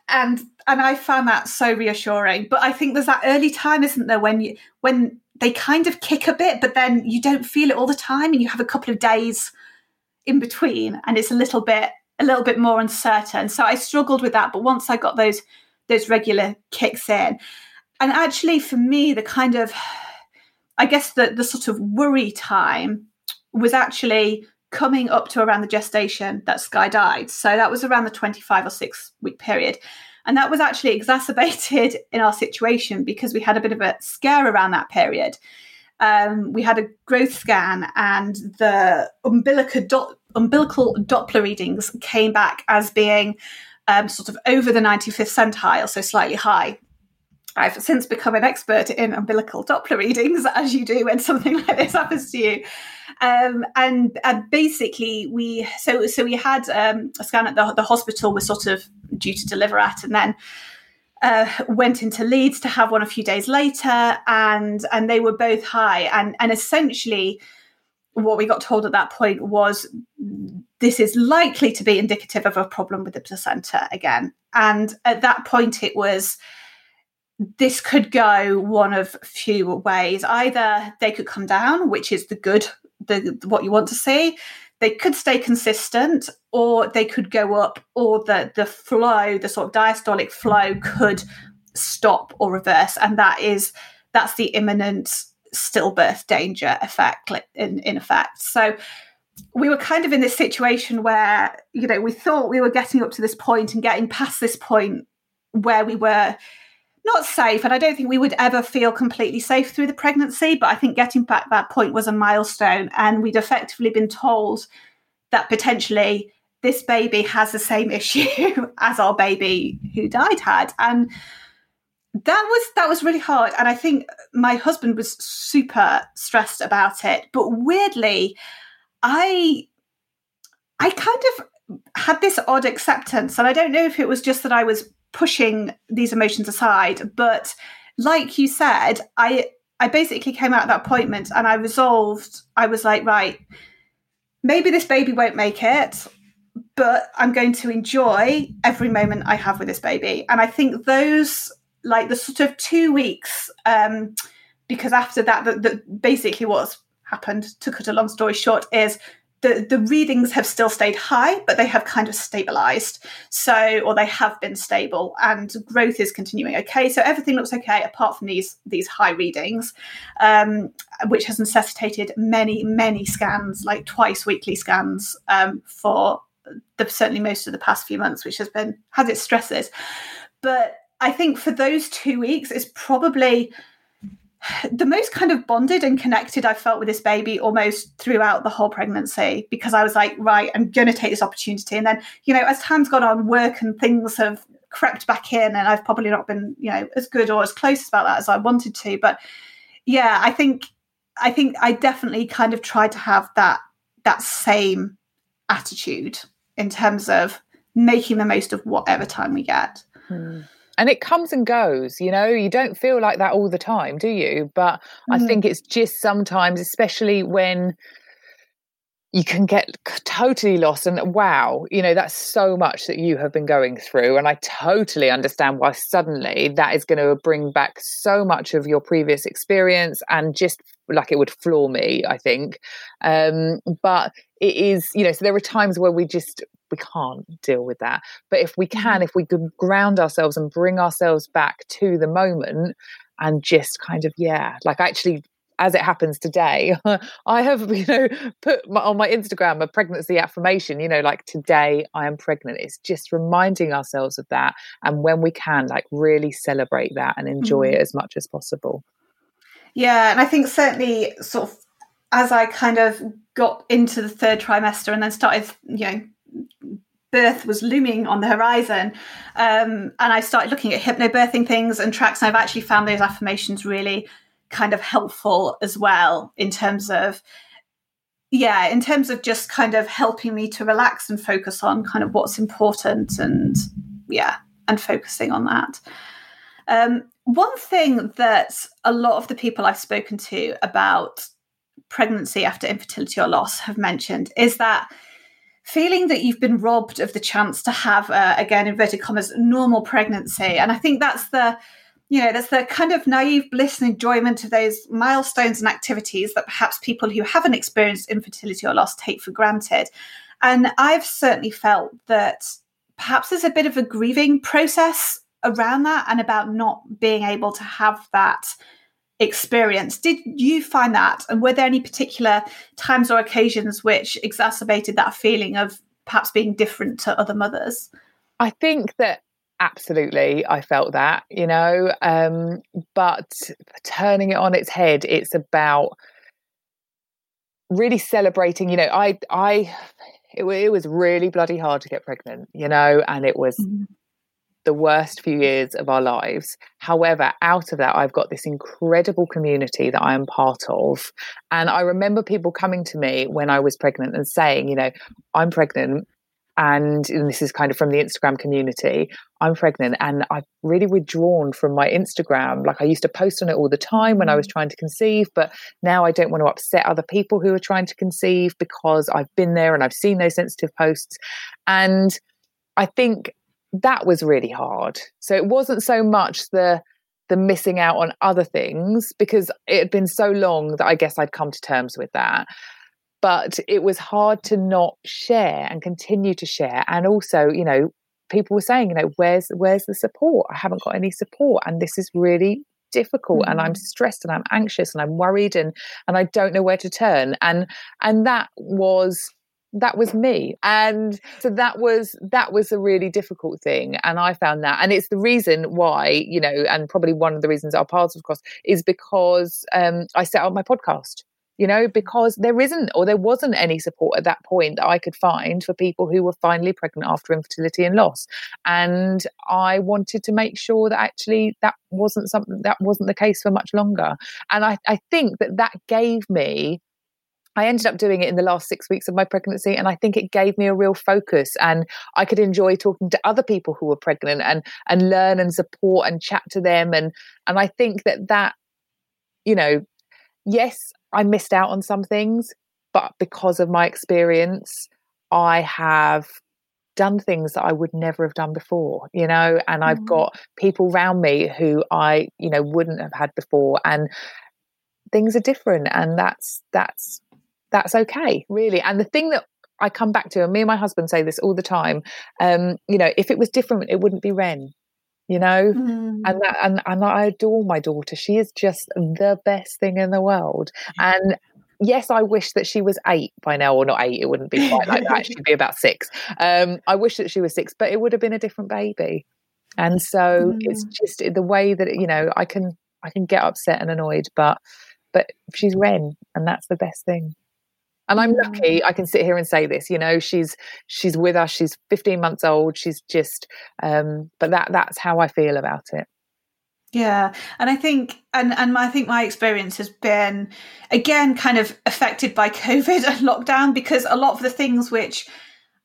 and and I found that so reassuring. But I think there's that early time, isn't there, when you when they kind of kick a bit, but then you don't feel it all the time, and you have a couple of days in between, and it's a little bit a little bit more uncertain. So I struggled with that, but once I got those those regular kicks in, and actually for me, the kind of I guess the the sort of worry time was actually coming up to around the gestation that Sky died. So that was around the 25 or six week period. And that was actually exacerbated in our situation because we had a bit of a scare around that period. Um, we had a growth scan, and the umbilical, do- umbilical Doppler readings came back as being um, sort of over the 95th centile, so slightly high. I've since become an expert in umbilical Doppler readings, as you do when something like this happens to you. Um, and, and basically, we so so we had um, a scan at the, the hospital. We're sort of due to deliver at, and then uh, went into Leeds to have one a few days later, and and they were both high, and and essentially, what we got told at that point was this is likely to be indicative of a problem with the placenta again, and at that point it was this could go one of few ways. Either they could come down, which is the good, the what you want to see. They could stay consistent, or they could go up, or the the flow, the sort of diastolic flow, could stop or reverse, and that is that's the imminent stillbirth danger effect in in effect. So we were kind of in this situation where you know we thought we were getting up to this point and getting past this point where we were not safe. And i don't think we would ever feel completely safe through the pregnancy but i think getting back that point was a milestone. And we'd effectively been told that potentially this baby has the same issue as our baby who died had. And that was that was really hard. And i think my husband was super stressed about it. But weirdly i i kind of had this odd acceptance. And i don't know if it was just that i was pushing these emotions aside. But like you said, I I basically came out of that appointment and I resolved, I was like, right, maybe this baby won't make it, but I'm going to enjoy every moment I have with this baby. And I think those, like the sort of two weeks, um, because after that, the, the, basically what's happened, to cut a long story short, is the, the readings have still stayed high, but they have kind of stabilized. So, or they have been stable and growth is continuing okay. So everything looks okay apart from these, these high readings, um, which has necessitated many, many scans, like twice weekly scans um, for the, certainly most of the past few months, which has been, has its stresses. But I think for those two weeks, it's probably the most kind of bonded and connected I felt with this baby almost throughout the whole pregnancy because I was like, right, I'm going to take this opportunity. And then, you know, as time's gone on, work and things have crept back in, and I've probably not been, you know, as good or as close about that as I wanted to. But yeah, I think, I think I definitely kind of tried to have that that same attitude in terms of making the most of whatever time we get. Hmm and it comes and goes you know you don't feel like that all the time do you but mm. i think it's just sometimes especially when you can get totally lost and wow you know that's so much that you have been going through and i totally understand why suddenly that is going to bring back so much of your previous experience and just like it would floor me i think um but it is you know so there are times where we just we can't deal with that but if we can mm-hmm. if we could ground ourselves and bring ourselves back to the moment and just kind of yeah like actually as it happens today i have you know put my, on my instagram a pregnancy affirmation you know like today i am pregnant it's just reminding ourselves of that and when we can like really celebrate that and enjoy mm-hmm. it as much as possible yeah and i think certainly sort of as i kind of got into the third trimester and then started you know birth was looming on the horizon. Um, and I started looking at hypnobirthing things and tracks, and I've actually found those affirmations really kind of helpful as well in terms of yeah in terms of just kind of helping me to relax and focus on kind of what's important and yeah and focusing on that um, one thing that a lot of the people i've spoken to about pregnancy after infertility or loss have mentioned is that feeling that you've been robbed of the chance to have, uh, again, inverted commas, normal pregnancy. And I think that's the, you know, that's the kind of naive bliss and enjoyment of those milestones and activities that perhaps people who haven't experienced infertility or loss take for granted. And I've certainly felt that perhaps there's a bit of a grieving process around that and about not being able to have that experience. Did you find that? And were there any particular times or occasions which exacerbated that feeling of perhaps being different to other mothers? I think that absolutely I felt that, you know, um, but turning it on its head, it's about really celebrating, you know, I, I, it, it was really bloody hard to get pregnant, you know, and it was mm-hmm the worst few years of our lives. However, out of that, I've got this incredible community that I am part of. And I remember people coming to me when I was pregnant and saying, you know, I'm pregnant. And, and this is kind of from the Instagram community. I'm pregnant and I've really withdrawn from my Instagram. Like I used to post on it all the time when I was mm. trying to conceive, but now I don't want to upset other people who are trying to conceive because I've been there and I've seen those sensitive posts. And I think that was really hard. So it wasn't so much the the missing out on other things because it had been so long that I guess I'd come to terms with that. But it was hard to not share and continue to share. And also, you know, people were saying, you know, where's where's the support? I haven't got any support. And this is really difficult mm-hmm. and I'm mm. stressed and I'm anxious and I'm worried and and I don't know where to turn. And and that was that was me. And so that was that was a really difficult thing. And i found that and it's the reason why you know and probably one of the reasons our paths have crossed is because um, i set up my podcast you know because there isn't or there wasn't any support at that point that i could find for people who were finally pregnant after infertility and loss. And i wanted to make sure that actually that wasn't something that wasn't the case for much longer. And i, I think that that gave me I ended up doing it in the last six weeks of my pregnancy, and I think it gave me a real focus. And I could enjoy talking to other people who were pregnant and and learn and support and chat to them. And and I think that that, you know, yes, I missed out on some things, but because of my experience, I have done things that I would never have done before, you know, and I've mm-hmm. got people around me who I, you know, wouldn't have had before. And things are different and that's that's that's okay, really. And the thing that I come back to, and me and my husband say this all the time, um, you know, if it was different, it wouldn't be Ren, you know? Mm. And that and, and I adore my daughter. She is just the best thing in the world. And yes, I wish that she was eight by now, or not eight, it wouldn't be quite like that. She'd be about six. Um, I wish that she was six, but it would have been a different baby. And so mm. it's just the way that, you know, I can I can get upset and annoyed, but but she's Ren, and that's the best thing and i'm lucky i can sit here and say this you know she's she's with us she's 15 months old she's just um but that that's how i feel about it yeah and i think and and i think my experience has been again kind of affected by covid and lockdown because a lot of the things which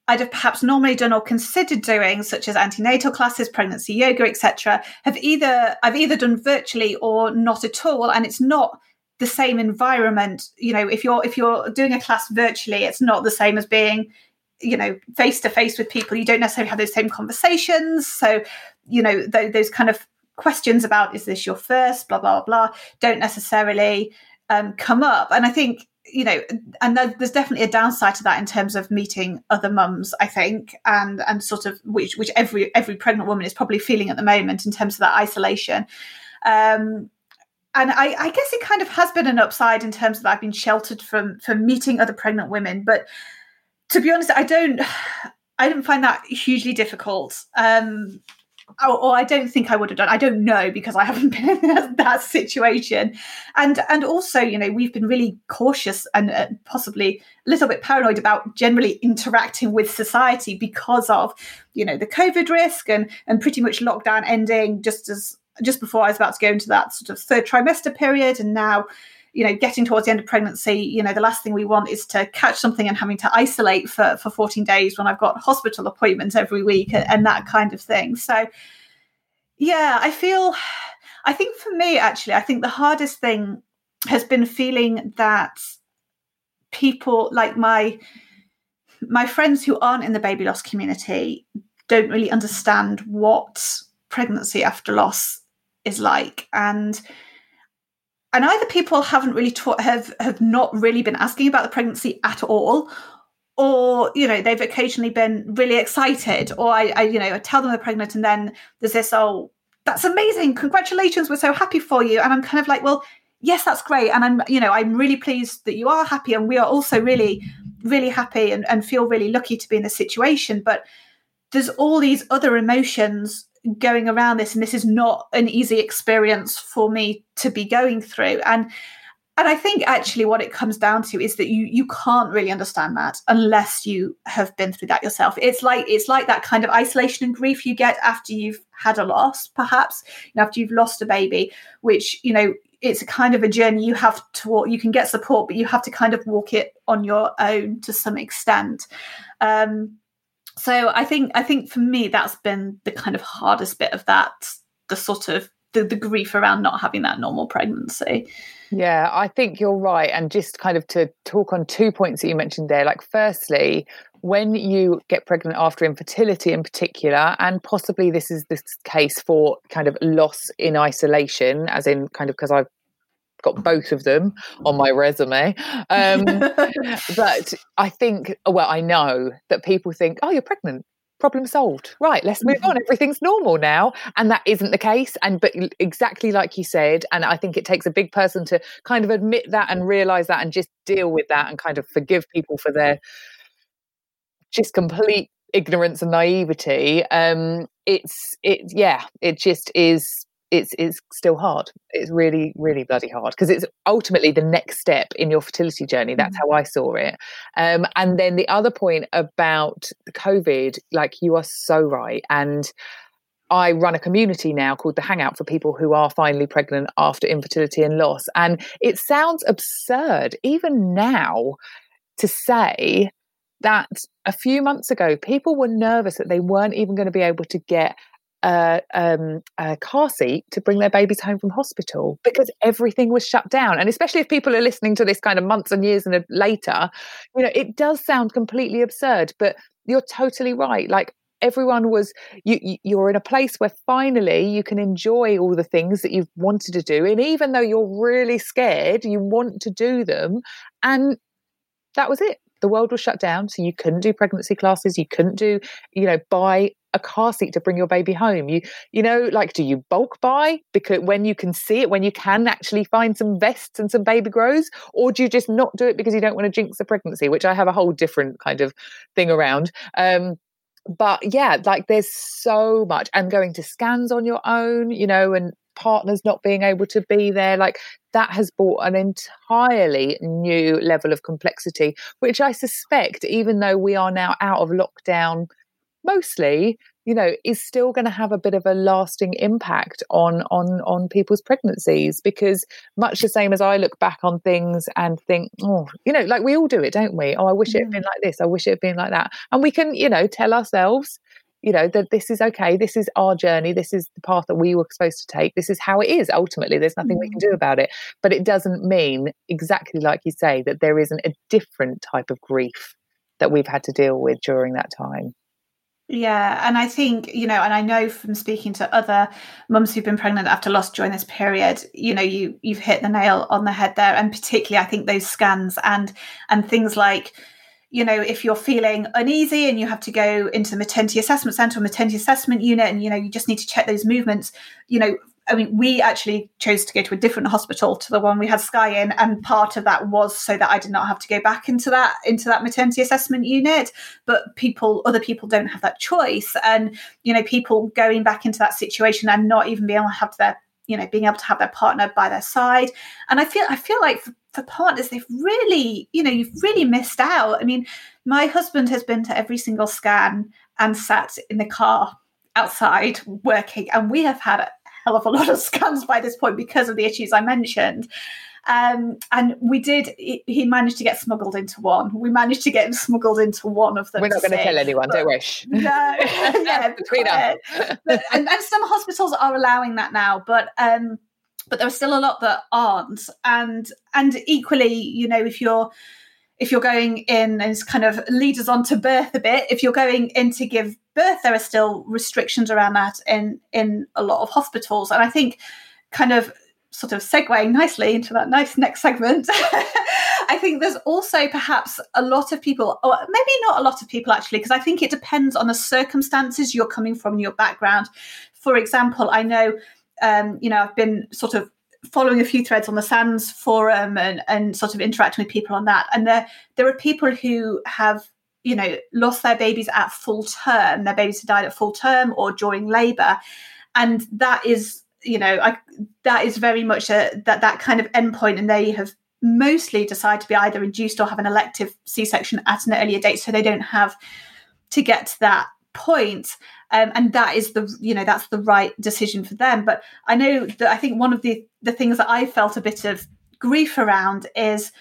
I'd have perhaps normally done or considered doing, such as antenatal classes, pregnancy yoga, etc., have either I've either done virtually or not at all, and it's not the same environment you know if you're if you're doing a class virtually it's not the same as being you know face to face with people. You don't necessarily have those same conversations. So you know th- those kind of questions about is this your first? blah blah blah don't necessarily um, come up. And i think you know and there's definitely a downside to that in terms of meeting other mums i think and and sort of which which every every pregnant woman is probably feeling at the moment in terms of that isolation. Um and I, I, guess it kind of has been an upside in terms of I've been sheltered from from meeting other pregnant women. But to be honest, I don't I didn't find that hugely difficult. Um, or, or, I don't think I would have done. I don't know because I haven't been in that, that situation, and and also you know we've been really cautious and uh, possibly a little bit paranoid about generally interacting with society because of you know the COVID risk and and pretty much lockdown ending just as just before I was about to go into that sort of third trimester period, and now, you know, getting towards the end of pregnancy, you know, the last thing we want is to catch something and having to isolate for for 14 days when I've got hospital appointments every week and, and that kind of thing. So, yeah, I feel, I think for me, actually, I think the hardest thing has been feeling that people like my my friends who aren't in the baby loss community don't really understand what pregnancy after loss is like and and either people haven't really taught have have not really been asking about the pregnancy at all or you know they've occasionally been really excited or I, I you know I tell them they're pregnant and then there's this oh that's amazing congratulations we're so happy for you and I'm kind of like well yes, that's great. And I'm, you know, I'm really pleased that you are happy. And we are also really, really happy and, and feel really lucky to be in this situation. But there's all these other emotions going around this. And this is not an easy experience for me to be going through. And and I think actually what it comes down to is that you you can't really understand that unless you have been through that yourself. It's like it's like that kind of isolation and grief you get after you've had a loss, perhaps, you know, after you've lost a baby, which, you know, it's a kind of a journey you have to walk. You can get support, but you have to kind of walk it on your own to some extent. Um, so I think I think for me that's been the kind of hardest bit of that, the sort of the, the grief around not having that normal pregnancy. Yeah, I think you're right. And just kind of to talk on two points that you mentioned there, like firstly, when you get pregnant after infertility in particular, and possibly this is this case for kind of loss in isolation, as in kind of because I've got both of them on my resume. Um, but I think, well, I know that people think, oh, you're pregnant. Problem solved. Right let's move on. Mm-hmm. everything's normal now. And that isn't the case. And but exactly like you said and i think it takes a big person to kind of admit that and realize that and just deal with that and kind of forgive people for their just complete ignorance and naivety. Um it's it yeah it just is it's it's still hard. It's really really bloody hard because it's ultimately the next step in your fertility journey. That's mm-hmm. how I saw it. Um, and then the other point about COVID, like you are so right, and. I run a community now called the Hangout for people who are finally pregnant after infertility and loss. And it sounds absurd, even now, to say that a few months ago, people were nervous that they weren't even going to be able to get a, um, a, car seat to bring their babies home from hospital because everything was shut down. And especially if people are listening to this kind of months and years and later, you know, it does sound completely absurd, but you're totally right. Like everyone was you you're in a place where finally you can enjoy all the things that you've wanted to do and even though you're really scared you want to do them and that was it the world was shut down so you couldn't do pregnancy classes you couldn't do you know buy a car seat to bring your baby home. You you know like do you bulk buy because when you can see it when you can actually find some vests and some baby grows? Or do you just not do it because you don't want to jinx the pregnancy? Which i have a whole different kind of thing around. Um but yeah like there's so much. And going to scans on your own you know and partners not being able to be there like that has brought an entirely new level of complexity which i suspect even though we are now out of lockdown mostly you know is still going to have a bit of a lasting impact on on on people's pregnancies because much the same as i look back on things and think oh you know like we all do it don't we? Oh i wish it had mm. been like this. I wish it had been like that. And we can you know tell ourselves you know that this is okay this is our journey this is the path that we were supposed to take this is how it is. Ultimately there's nothing we can mm. do about it. But it doesn't mean exactly like you say that there isn't a different type of grief that we've had to deal with during that time yeah, and I think, you know, and I know from speaking to other mums who've been pregnant after loss during this period, you know, you you've hit the nail on the head there. And particularly I think those scans and and things like, you know, if you're feeling uneasy and you have to go into the maternity assessment centre or maternity assessment unit and you know, you just need to check those movements, you know, I mean, we actually chose to go to a different hospital to the one we had Sky in, and part of that was so that I did not have to go back into that into that maternity assessment unit. But people, other people, don't have that choice, and you know, people going back into that situation and not even being able to have their, you know, being able to have their partner by their side. And I feel, I feel like for, for partners, they've really, you know, you've really missed out. I mean, my husband has been to every single scan and sat in the car outside working, and we have had hell of a lot of scans by this point because of the issues I mentioned. Um, and we did. He managed to get smuggled into one. We managed to get him smuggled into one of them. We're not going to tell anyone. But, don't wish. No, yeah, between us. But, and, and, some hospitals are allowing that now, but um, but there are still a lot that aren't. And and equally, you know, if you're if you're going in as kind of lead us on to birth a bit, if you're going in to give birth, there are still restrictions around that in in a lot of hospitals. And I think kind of sort of segueing nicely into that nice next segment, I think there's also perhaps a lot of people, or maybe not a lot of people actually, because I think it depends on the circumstances you're coming from, your background. For example, I know, um, you know, I've been sort of following a few threads on the Sands forum and, and sort of interacting with people on that. And there there are people who have, you know, lost their babies at full term. Their babies have died at full term or during labour. And that is, you know, I, that is very much a that that kind of endpoint. And they have mostly decided to be either induced or have an elective C-section at an earlier date, so they don't have to get to that point um, and that is the you know that's the right decision for them. But i know that i think one of the the things that i felt a bit of grief around is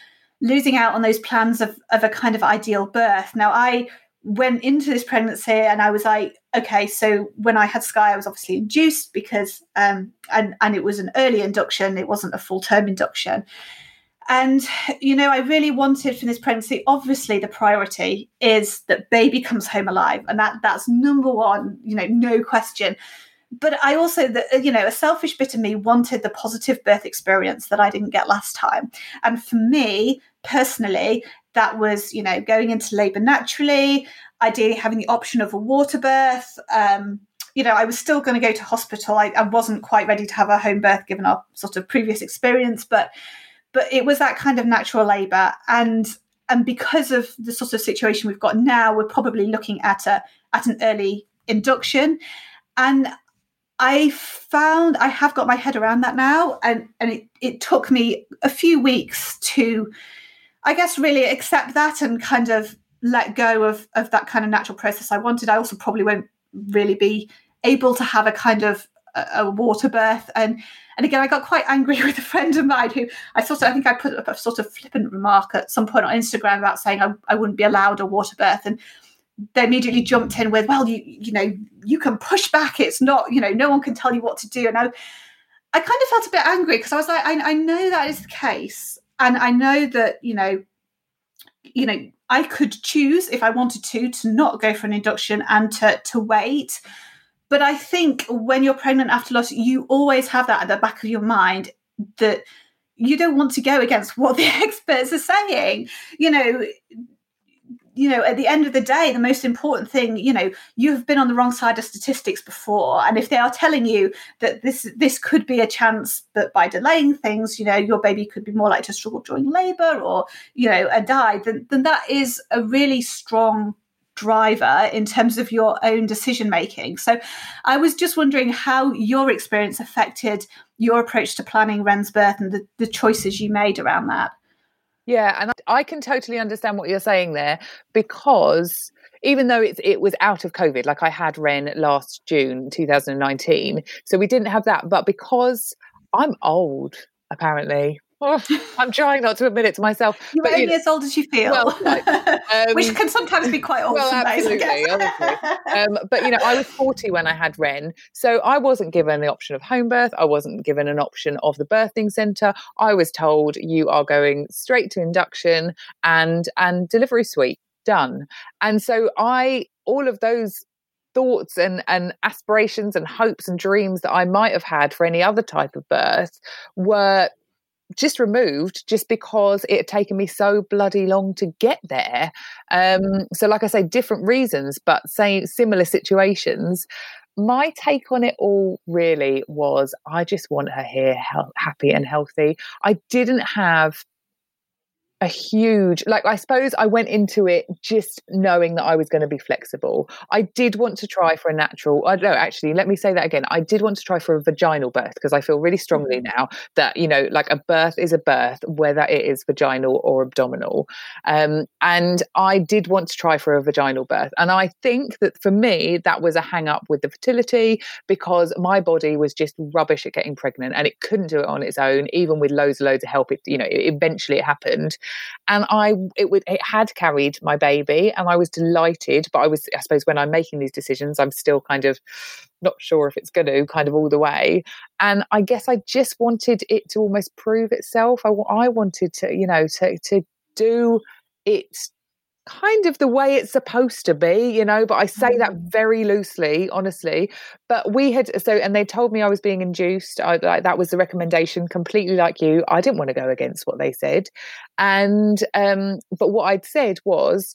losing out on those plans of of a kind of ideal birth. Now i went into this pregnancy and i was like okay so when i had sky i was obviously induced because um and and it was an early induction. It wasn't a full term induction and, you know, I really wanted from this pregnancy, obviously the priority is that baby comes home alive. And that that's number one, you know, no question. But I also, the, you know, a selfish bit of me wanted the positive birth experience that I didn't get last time. And for me personally, that was, you know, going into labor naturally, ideally having the option of a water birth. Um, you know, I was still going to go to hospital. I, I wasn't quite ready to have a home birth given our sort of previous experience, but but it was that kind of natural labour and and because of the sort of situation we've got now we're probably looking at a at an early induction. And i found i have got my head around that now. And and it, it took me a few weeks to i guess really accept that and kind of let go of of that kind of natural process i wanted. I also probably won't really be able to have a kind of a, a water birth. And and again, I got quite angry with a friend of mine who I sort of, I think I put up a sort of flippant remark at some point on Instagram about saying I, I wouldn't be allowed a water birth. And they immediately jumped in with, well, you, you know, you can push back. It's not, you know, no one can tell you what to do. And I, I kind of felt a bit angry because I was like, I, I know that is the case. And I know that, you know, you know, I could choose if I wanted to, to not go for an induction and to, to wait but I think when you're pregnant after loss, you always have that at the back of your mind that you don't want to go against what the experts are saying. You know, you know, at the end of the day, the most important thing, you know, you've been on the wrong side of statistics before, and if they are telling you that this this could be a chance that by delaying things, you know, your baby could be more likely to struggle during labour or you know, a die, then then that is a really strong driver in terms of your own decision making. So I was just wondering how your experience affected your approach to planning Ren's birth and the, the choices you made around that. Yeah, and I can totally understand what you're saying there because even though it's it was out of COVID, like I had Ren last June 2019, so we didn't have that. But because I'm old, apparently, Oh, I'm trying not to admit it to myself. You're but, only you know, as old as you feel, well, like, um, which can sometimes be quite old. Well, absolutely, honestly. Um, but you know, I was 40 when I had Ren, so I wasn't given the option of home birth. I wasn't given an option of the birthing centre. I was told you are going straight to induction and and delivery suite done. And so I all of those thoughts and, and aspirations and hopes and dreams that I might have had for any other type of birth were just removed just because it had taken me so bloody long to get there. Um, so, like I say, different reasons, but say similar situations. My take on it all really was I just want her here he- happy and healthy. I didn't have a huge like i suppose i went into it just knowing that i was going to be flexible. I did want to try for a natural i don't know actually let me say that again. I did want to try for a vaginal birth because i feel really strongly mm-hmm. now that you know like a birth is a birth whether it is vaginal or abdominal. Um, and i did want to try for a vaginal birth. And i think that for me that was a hang up with the fertility because my body was just rubbish at getting pregnant and it couldn't do it on its own even with loads and loads of help it you know eventually it happened and I it would it had carried my baby, and I was delighted. But I was, I suppose, when I'm making these decisions, I'm still kind of not sure if it's going to kind of all the way. And I guess I just wanted it to almost prove itself. I, I wanted to, you know, to to do it kind of the way it's supposed to be, you know, but I say that mm. very loosely, honestly. But we had so, and they told me I was being induced. I, like, that was the recommendation, completely like you. I didn't want to go against what they said, and um, but what I'd said was.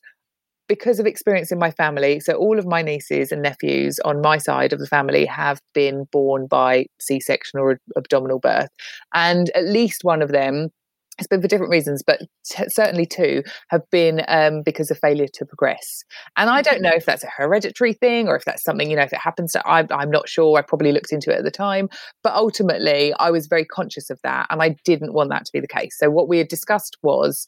because of experience in my family, so all of my nieces and nephews on my side of the family have been born by C section or abdominal birth. And at least one of them it's been for different reasons, but t- certainly two have been um, because of failure to progress. And I don't know if that's a hereditary thing or if that's something, you know, if it happens to, I, I'm not sure. I probably looked into it at the time, but ultimately I was very conscious of that and I didn't want that to be the case. So what we had discussed was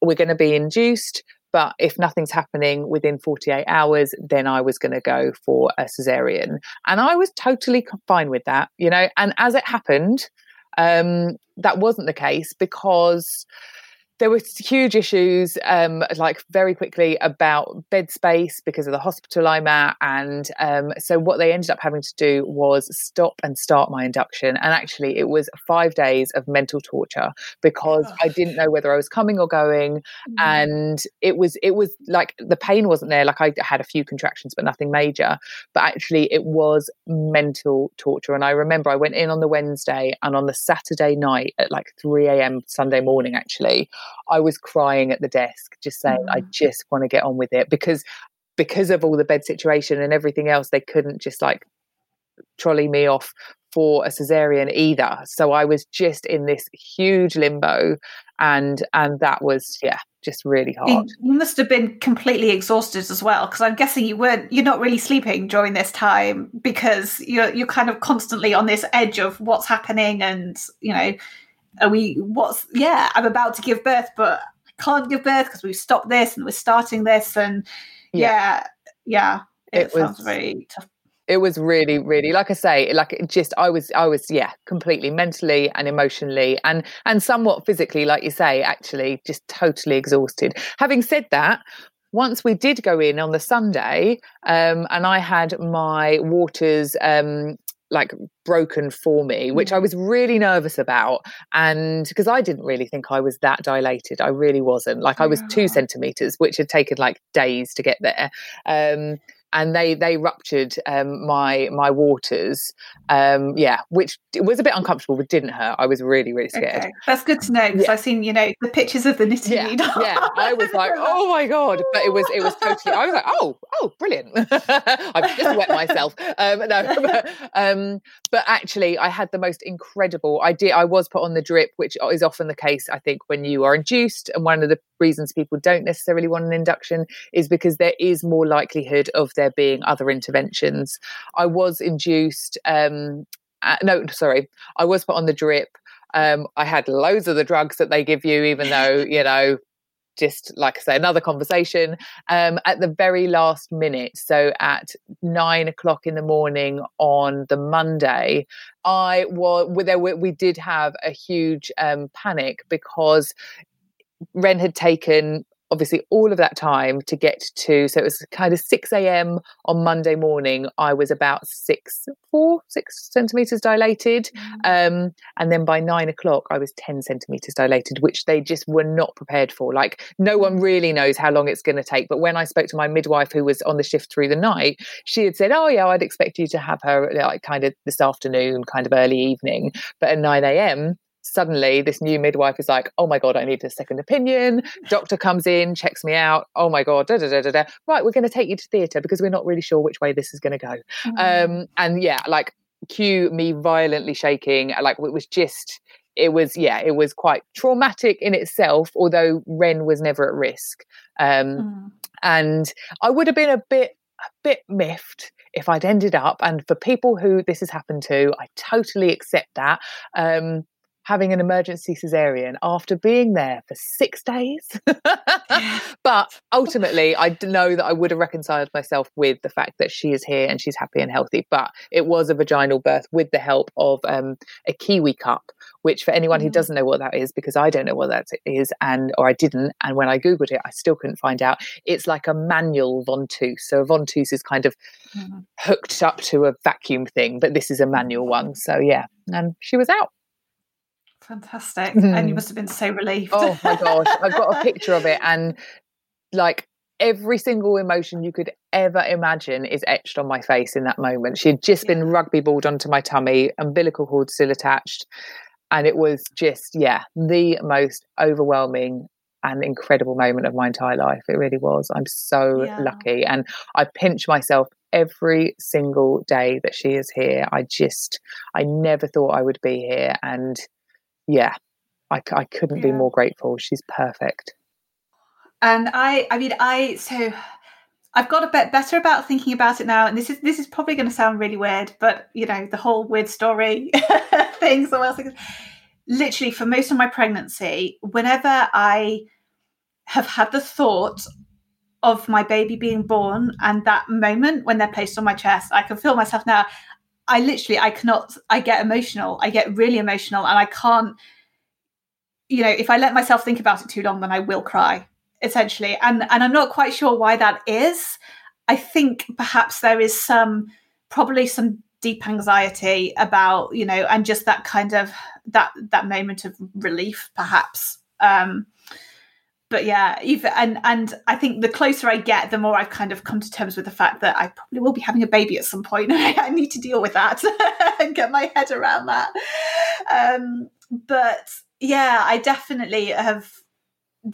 we're going to be induced, but if nothing's happening within 48 hours, then I was going to go for a cesarean. And I was totally fine with that, you know. And as it happened, um, that wasn't the case because there were huge issues, um, like very quickly about bed space because of the hospital I'm at, and um, so what they ended up having to do was stop and start my induction. And actually, it was five days of mental torture because I didn't know whether I was coming or going, mm-hmm. and it was it was like the pain wasn't there. Like I had a few contractions, but nothing major. But actually, it was mental torture. And I remember I went in on the Wednesday, and on the Saturday night at like three a.m. Sunday morning, actually. I was crying at the desk, just saying, mm. I just want to get on with it because because of all the bed situation and everything else, they couldn't just like trolley me off for a cesarean either. So I was just in this huge limbo and and that was yeah, just really hard. You must have been completely exhausted as well because I'm guessing you weren't you're not really sleeping during this time because you're you're kind of constantly on this edge of what's happening and you know are we what's yeah i'm about to give birth but i can't give birth because we've stopped this and we're starting this and yeah. yeah, yeah it, it was, very tough. It was really really like i say like it just i was i was yeah completely mentally and emotionally and and somewhat physically like you say actually just totally exhausted. Having said that once we did go in on the Sunday, um, and I had my waters um, like broken for me, which I mm. was really nervous about. And because I didn't really think I was that dilated, I really wasn't. Like I was two centimeters, which had taken like days to get there. Um, and they they ruptured um, my my waters. Um, yeah, which was a bit uncomfortable, but didn't hurt. I was really really scared. Okay. That's good to know because yeah. I've seen you know the pictures of the knitting yeah, needle. yeah, I was like, oh my god, but it was it was totally. I was like, oh oh brilliant. I've just wet myself. Um, no, but, um, but actually, I had the most incredible. idea. I was put on the drip, which is often the case. I think when you are induced, and one of the reasons people don't necessarily want an induction is because there is more likelihood of there being other interventions. I was induced, um, uh, no, sorry, I was put on the drip. Um, I had loads of the drugs that they give you, even though, you know, just like I say, another conversation um, at the very last minute. So at nine o'clock in the morning on the Monday, I was there. We did have a huge um, panic because Ren had taken obviously all of that time to get to so it was kind of 6 a.m on monday morning i was about six four six centimeters dilated mm-hmm. um, and then by nine o'clock i was 10 centimeters dilated which they just were not prepared for like no one mm. really knows how long it's going to take but when i spoke to my midwife who was on the shift through the night she had said oh yeah i'd expect you to have her like kind of this afternoon kind of early evening but at 9 a.m suddenly this new midwife is like, oh my God, I need a second opinion. Doctor comes in, checks me out. Oh my God, da da da da da. Right, we're going to take you to theatre because we're not really sure which way this is going to go. Mm-hmm. Um, and yeah, like cue me violently shaking. Like it was just, it was, yeah, it was quite traumatic in itself, although Ren was never at risk. Um, mm. And I would have been a bit, a bit miffed if I'd ended up, and for people who this has happened to, I totally accept that. Um, having an emergency cesarean after being there for six days. but ultimately, I know that I would have reconciled myself with the fact that she is here and she's happy and healthy. But it was a vaginal birth with the help of um, a kiwi cup, which for anyone who mm. doesn't know what that is, because I don't know what that is, and or I didn't, and when I googled it, I still couldn't find out. It's like a manual ventouse. So a ventouse is kind of mm. hooked up to a vacuum thing, but this is a manual one. So yeah, and she was out. Fantastic. Mm. And you must have been so relieved. Oh my gosh. I've got a picture of it and like every single emotion you could ever imagine is etched on my face in that moment. She had just yeah. been rugby balled onto my tummy, umbilical cord still attached. And it was just, yeah, the most overwhelming an incredible moment of my entire life. It really was. I'm so yeah. lucky. And I pinch myself every single day that she is here. I just, I never thought I would be here. And yeah, I, I couldn't yeah. be more grateful. She's perfect. And I, I mean, I, so I've got a bit better about thinking about it now, and this is this is probably going to sound really weird, but you know the whole weird story things. So else, literally for most of my pregnancy, whenever I have had the thought of my baby being born and that moment when they're placed on my chest, I can feel myself now. I literally I cannot. I get emotional. I get really emotional, and I can't. You know, if I let myself think about it too long, then I will cry essentially. And and I'm not quite sure why that is. I think perhaps there is some probably some deep anxiety about you know and just that kind of that that moment of relief perhaps um but yeah even and and i think the closer i get the more i've kind of come to terms with the fact that i probably will be having a baby at some point. I need to deal with that and get my head around that. Um but yeah i definitely have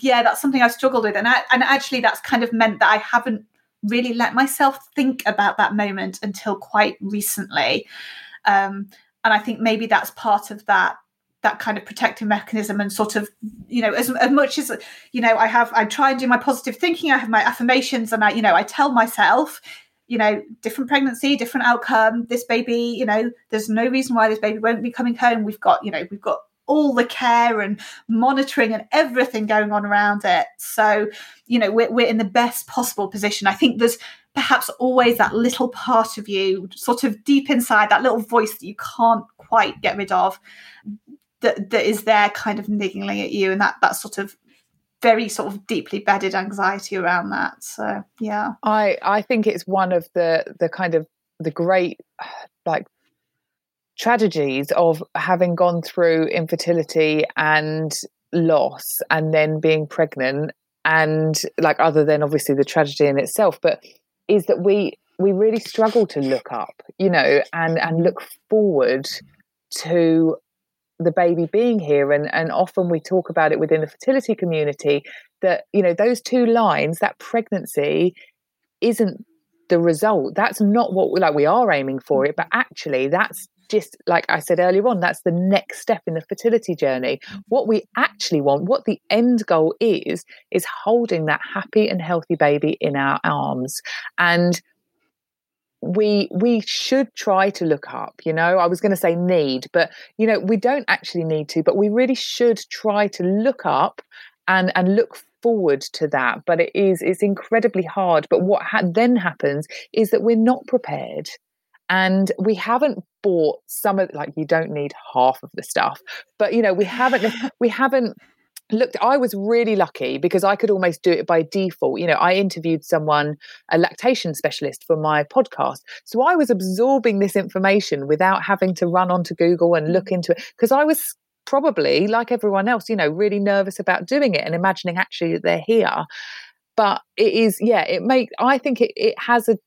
yeah, that's something I've struggled with, and I, and actually that's kind of meant that I haven't really let myself think about that moment until quite recently, um, and I think maybe that's part of that that kind of protective mechanism and sort of you know as, as much as you know i have i try and do my positive thinking i have my affirmations and i you know i tell myself you know different pregnancy different outcome this baby you know there's no reason why this baby won't be coming home we've got you know we've got all the care and monitoring and everything going on around it. So, you know, we're, we're in the best possible position. I think there's perhaps always that little part of you, sort of deep inside, that little voice that you can't quite get rid of, that, that is there kind of niggling at you, and that that sort of very sort of deeply bedded anxiety around that. So, yeah, I I think it's one of the the kind of the great like tragedies of having gone through infertility and loss and then being pregnant and like other than obviously the tragedy in itself but is that we we really struggle to look up you know and and look forward to the baby being here and and often we talk about it within the fertility community that you know those two lines that pregnancy isn't the result that's not what we like we are aiming for it but actually that's just like I said earlier on, that's the next step in the fertility journey. What we actually want, what the end goal is, is holding that happy and healthy baby in our arms. And we we should try to look up you know? I was going to say need but you know we don't actually need to but we really should try to look up and and look forward to that. But it is it's incredibly hard. But what ha- then happens is that we're not prepared. And we haven't bought some of like you don't need half of the stuff but you know we haven't we haven't looked i was really lucky because i could almost do it by default. You know i interviewed someone a lactation specialist for my podcast. So i was absorbing this information without having to run onto google and look mm. into it because i was probably like everyone else you know really nervous about doing it and imagining actually that they're here. But it is yeah it make i think it, it has a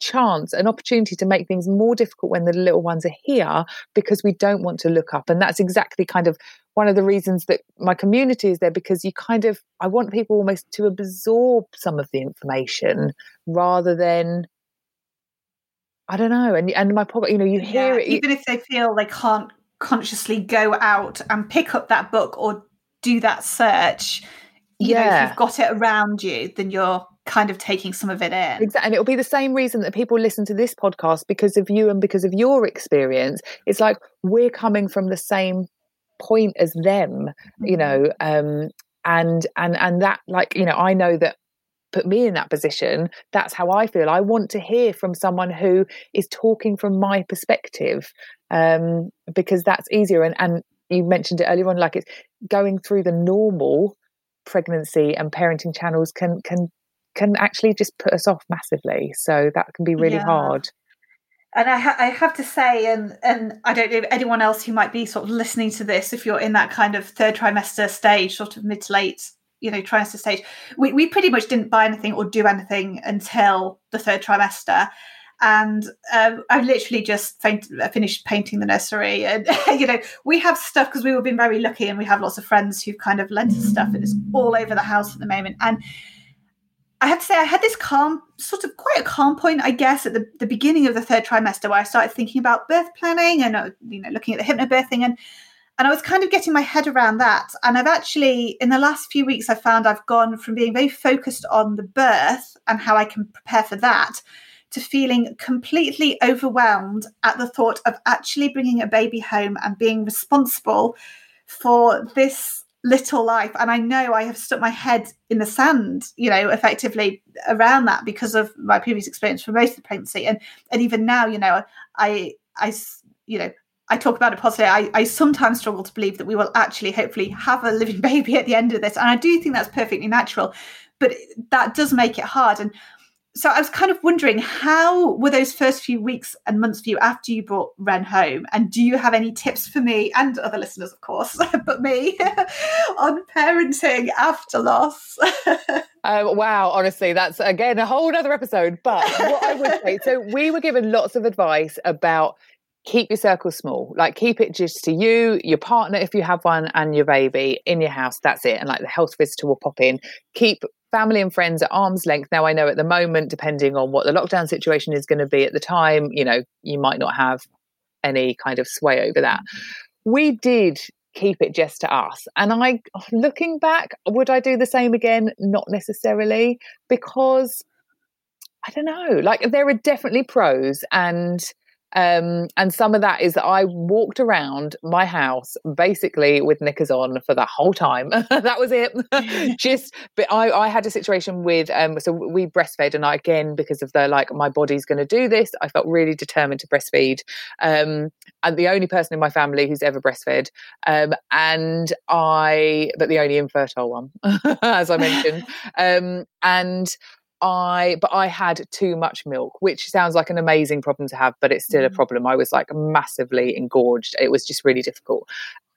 chance, an opportunity to make things more difficult when the little ones are here because we don't want to look up. And that's exactly kind of one of the reasons that my community is there because you kind of, I want people almost to absorb some of the information rather than. I don't know, and and my problem, you know, you hear yeah, it, even if they feel they can't consciously go out and pick up that book or do that search. You yeah. know, if you've got it around you, then you're kind of taking some of it in. Exactly. And it'll be the same reason that people listen to this podcast because of you and because of your experience. It's like we're coming from the same point as them, you mm-hmm. know, um, and and and that like, you know, I know that put me in that position that's how i feel i want to hear from someone who is talking from my perspective um, because that's easier and and you mentioned it earlier on like it's going through the normal pregnancy and parenting channels can can can actually just put us off massively. So that can be really yeah. hard. And I, ha- I have to say, and and I don't know anyone else who might be sort of listening to this, if you're in that kind of third trimester stage, sort of mid to late, you know, trimester stage, we, we pretty much didn't buy anything or do anything until the third trimester. and um, I've literally just finished painting the nursery. And you know, we have stuff because we've been very lucky, and we have lots of friends who've kind of lent us stuff, and it's all over the house at the moment. And I have to say, I had this calm, sort of quite a calm point, I guess, at the, the beginning of the third trimester, where I started thinking about birth planning and uh, you know looking at the hypnobirthing and and I was kind of getting my head around that. And I've actually, in the last few weeks, I found I've gone from being very focused on the birth and how I can prepare for that to feeling completely overwhelmed at the thought of actually bringing a baby home and being responsible for this little life and i know i have stuck my head in the sand you know effectively around that because of my previous experience for most of the pregnancy and and even now you know i i you know I talk about it positively. I, I sometimes struggle to believe that we will actually, hopefully, have a living baby at the end of this. And I do think that's perfectly natural, but that does make it hard. And so I was kind of wondering how were those first few weeks and months for you after you brought Ren home? And do you have any tips for me and other listeners, of course, but me on parenting after loss? um, wow, honestly, that's again a whole other episode. But what I would say, so we were given lots of advice about keep your circle small like keep it just to you your partner if you have one and your baby in your house that's it and like the health visitor will pop in keep family and friends at arm's length. Now, I know at the moment, depending on what the lockdown situation is going to be at the time, you know, you might not have any kind of sway over that. Mm-hmm. We did keep it just to us. And I, looking back, would I do the same again? Not necessarily, because I don't know, like there are definitely pros and um, and some of that is that I walked around my house basically with knickers on for the whole time. that was it. Just, but I, I had a situation with, um, so we breastfed, and I, again, because of the like, my body's going to do this, I felt really determined to breastfeed. Um, and the only person in my family who's ever breastfed. Um, and I, but the only infertile one, as I mentioned. Um, and I, but I had too much milk, which sounds like an amazing problem to have, but it's still mm. a problem. I was like massively engorged. It was just really difficult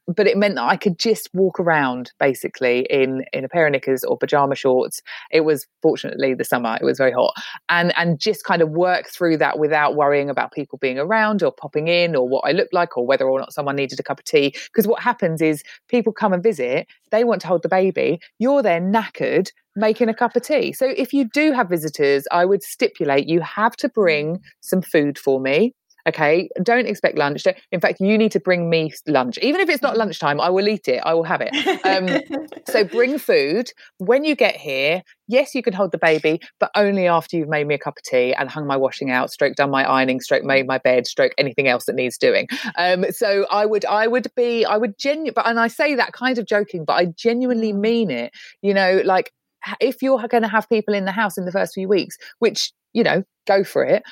but it meant that I could just walk around basically in in a pair of knickers or pajama shorts. It was fortunately the summer; it was very hot, and and just kind of work through that without worrying about people being around or popping in or what I looked like or whether or not someone needed a cup of tea. Because what happens is people come and visit, they want to hold the baby, you're there knackered making a cup of tea. So if you do have visitors, I would stipulate you have to bring some food for me Okay, don't expect lunch. In fact, you need to bring me lunch. Even if it's not lunchtime, I will eat it. I will have it. Um, so bring food. When you get here, yes, you can hold the baby, but only after you've made me a cup of tea and hung my washing out, stroke done my ironing, stroke made my bed, stroke anything else that needs doing. Um, so I would, I would be, I would genuinely, but and I say that kind of joking, but I genuinely mm. mean it. You know, like if you're going to have people in the house in the first few weeks, which you know, go for it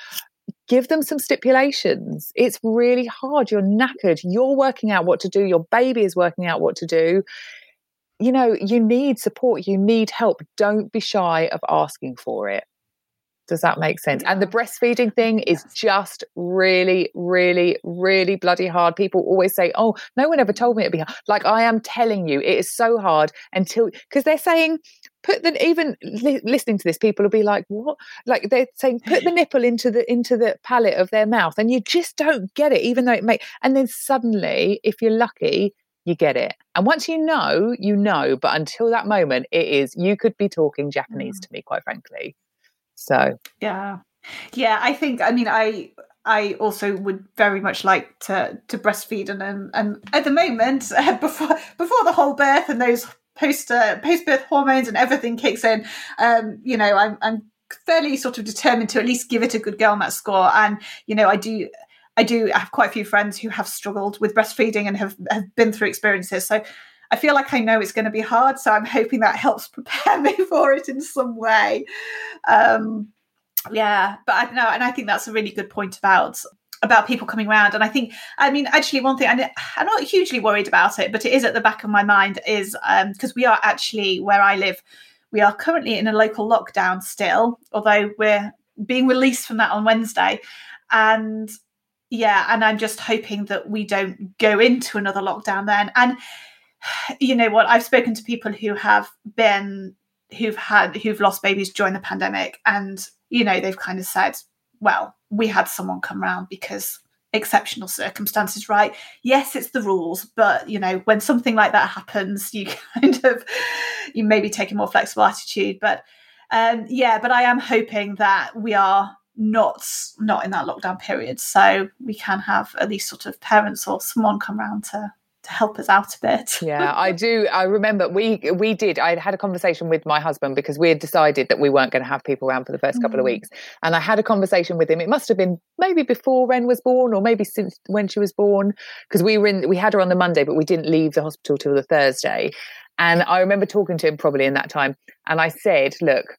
give them some stipulations. It's really hard. You're knackered. You're working out what to do. Your baby is working out what to do. You know, you need support. You need help. Don't be shy of asking for it. Does that make sense? And the breastfeeding thing is just really, really, really bloody hard. People always say, Oh, no one ever told me it'd be hard. Like, I am telling you, it is so hard until, because they're saying, put the even li- listening to this people will be like what like they're saying put the nipple into the into the palate of their mouth and you just don't get it even though it may and then suddenly if you're lucky you get it and once you know you know but until that moment it is you could be talking japanese mm. to me quite frankly so yeah, yeah. I think. I mean, I I also would very much like to to breastfeed, and and, and at the moment, uh, before before the whole birth and those post uh, post birth hormones and everything kicks in, um, you know, I'm I'm fairly sort of determined to at least give it a good go on that score, and you know, I do. I do I have quite a few friends who have struggled with breastfeeding and have, have been through experiences. So I feel like I know it's going to be hard, so I'm hoping that helps prepare me for it in some way. Um, yeah, but I know, and I think that's a really good point about about people coming around. And I think, I mean, actually, one thing I, I'm not hugely worried about it, but it is at the back of my mind is because um, we are actually where I live, we are currently in a local lockdown still, although we're being released from that on Wednesday, and yeah, and I'm just hoping that we don't go into another lockdown then. And you know what i've spoken to people who have been who've had who've lost babies during the pandemic and you know they've kind of said well, we had someone come round because exceptional circumstances, right? Yes, it's the rules, but you know, when something like that happens, you kind of you maybe take a more flexible attitude. But um, yeah, but I am hoping that we are not not in that lockdown period, so we can have at least sort of parents or someone come round to to help us out a bit. yeah, I do. I remember we we did. I had a conversation with my husband because we had decided that we weren't going to have people around for the first couple mm. of weeks, and I had a conversation with him. It must have been maybe before Ren was born, or maybe since when she was born, because we were in. We had her on the Monday, but we didn't leave the hospital till the Thursday. And I remember talking to him probably in that time, and I said, "Look,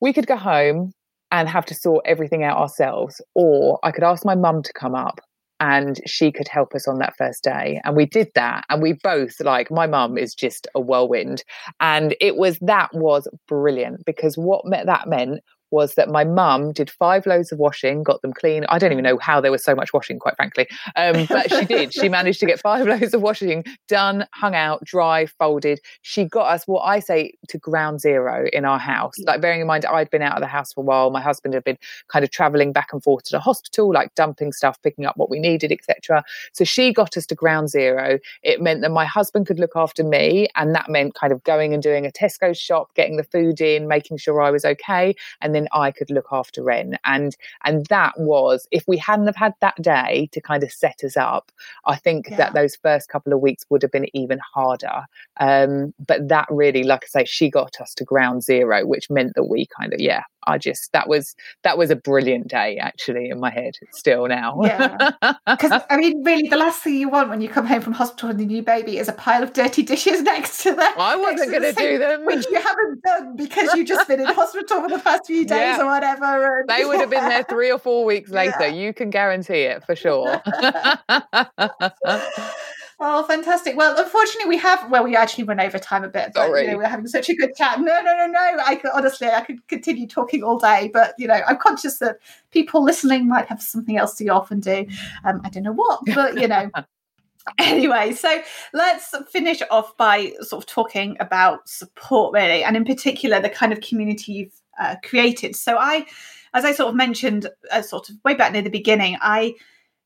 we could go home." and have to sort everything out ourselves. Or I could ask my mum to come up and she could help us on that first day. And we did that. And we both, like, my mum is just a whirlwind. And it was that was brilliant because what that meant was that my mum did five loads of washing, got them clean. I don't even know how there was so much washing, quite frankly. Um, but she did. She managed to get five loads of washing done, hung out, dry, folded. She got us what I say to ground zero in our house. Like, bearing in mind, I'd been out of the house for a while. My husband had been kind of traveling back and forth to the hospital, like dumping stuff, picking up what we needed, etc. So she got us to ground zero. It meant that my husband could look after me. And that meant kind of going and doing a Tesco shop, getting the food in, making sure I was okay. And then I could look after Ren. And and that was if we hadn't have had that day to kind of set us up, I think yeah. that those first couple of weeks would have been even harder. Um, but that really, like I say, she got us to ground zero, which meant that we kind of yeah, I just that was that was a brilliant day actually in my head still now. yeah, because I mean, really, the last thing you want when you come home from hospital with a new baby is a pile of dirty dishes next to them. I wasn't going to do them, which you haven't done because you've just been in hospital for the past few days yeah. or whatever. And, they would have been there three or four weeks later. Yeah. You can guarantee it for sure. Oh, fantastic. Well, unfortunately, we have, well, we actually run over time a bit, but you know, we're having such a good chat. No, no, no, no. I could, honestly, I could continue talking all day, but, you know, I'm conscious that people listening might have something else to often do. Um, I don't know what, but, you know. anyway, so let's finish off by sort of talking about support, really, and in particular, the kind of community you've uh, created. So I, as I sort of mentioned, uh, sort of way back near the beginning, I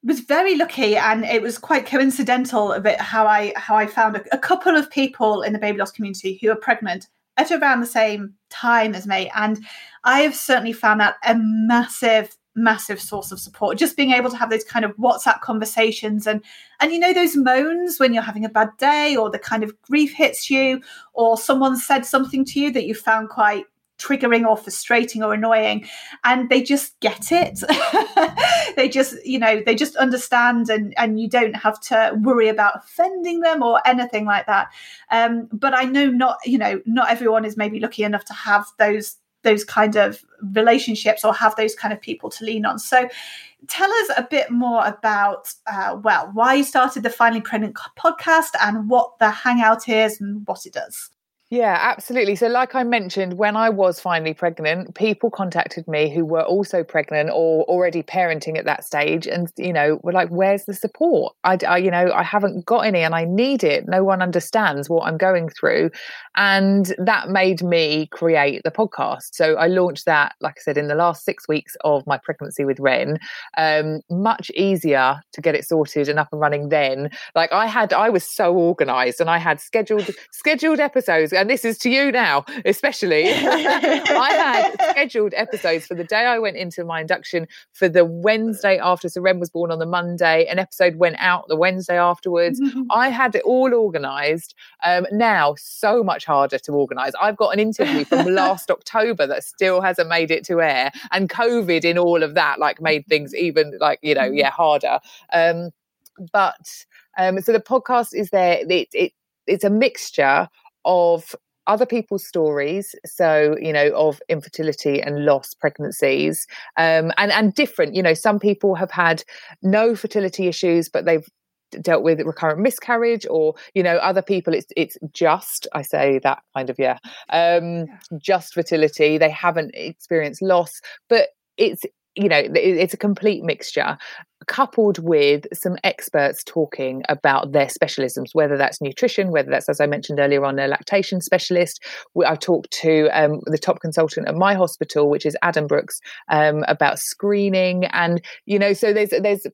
was very lucky and it was quite coincidental a bit how I how I found a, a, couple of people in the baby loss community who are pregnant at around the same time as me and I have certainly found that a massive massive source of support just being able to have those kind of whatsapp conversations and and you know those moans when you're having a bad day or the kind of grief hits you or someone said something to you that you found quite triggering or frustrating or annoying and they just get it. They just you know they just understand and and you don't have to worry about offending them or anything like that. Um, but i know not you know not everyone is maybe lucky enough to have those those kind of relationships or have those kind of people to lean on. So tell us a bit more about uh, well why you started the finally pregnant podcast and what the hangout is and what it does yeah, absolutely. So, like I mentioned, when I was finally pregnant, people contacted me who were also pregnant or already parenting at that stage, and you know, were like, "Where's the support? I, I, you know, I haven't got any, and I need it. No one understands what I'm going through," and that made me create the podcast. So, I launched that, like I said, in the last six weeks of my pregnancy with Ren. Um, much easier to get it sorted and up and running then. Like I had, I was so organised, and I had scheduled scheduled episodes and this is to you now, especially. I had scheduled episodes for the day I went into my induction for the Wednesday after. So Ren was born on the Monday. An episode went out the Wednesday afterwards. I had it all organised. Um, now, so much harder to organise. I've got an interview from last October that still hasn't made it to air, and COVID in all of that like made things even like you know yeah harder. Um, but um, so the podcast is there. It, it it's a mixture of other people's stories so you know of infertility and loss pregnancies um, and and different you know some people have had no fertility issues but they've dealt with recurrent miscarriage or you know other people it's it's just i say that kind of yeah um just fertility. They haven't experienced loss but it's you know it's a complete mixture coupled with some experts talking about their specialisms, whether that's nutrition, whether that's, as I mentioned earlier on, a lactation specialist. I've talked to um, the top consultant at my hospital, which is Adam Brooks, um, about screening, and you know, so there's there's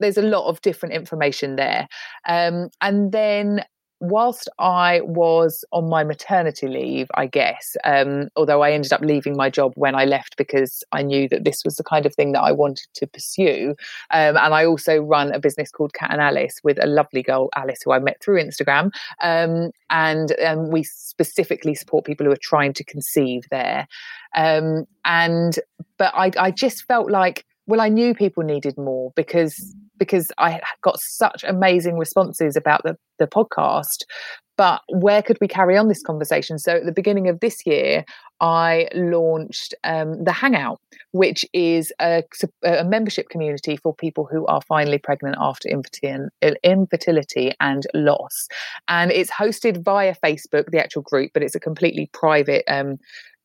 there's a lot of different information there. Um, and then whilst I was on my maternity leave, I guess, um, although I ended up leaving my job when I left because I knew that this was the kind of thing that I wanted to pursue. Um, and I also run a business called Cat and Alice with a lovely girl, Alice, who I met through Instagram. Um, and um, we specifically support people who are trying to conceive there. Um, and, but I, I just felt like, well, I knew people needed more because because I got such amazing responses about the, the podcast. But where could we carry on this conversation? So at the beginning of this year, I launched um, the Hangout, which is a, a, membership community for people who are finally pregnant after infertility and loss. And it's hosted via Facebook, the actual group, but it's a completely private um,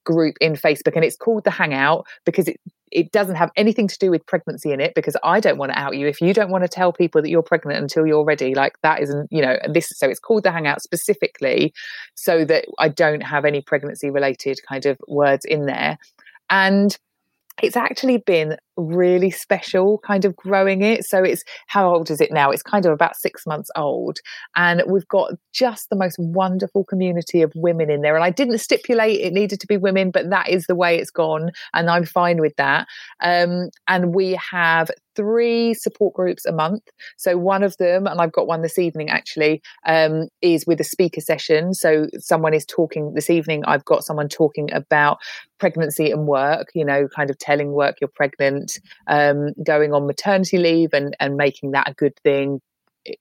group in Facebook and it's called the Hangout because it it doesn't have anything to do with pregnancy in it because I don't want to out you if you don't want to tell people that you're pregnant until you're ready like that isn't you know this so it's called the Hangout specifically so that I don't have any pregnancy related kind of words in there. And it's actually been really special kind of growing it. So it's how old is it now? It's kind of about six months old. And we've got just the most wonderful community of women in there. And i didn't stipulate it needed to be women but that is the way it's gone and i'm fine with that. Um, and we have three support groups a month. So one of them and i've got one this evening actually um, is with a speaker session. So someone is talking this evening i've got someone talking about pregnancy and work you know kind of telling work you're pregnant um, going on maternity leave and, and making that a good thing,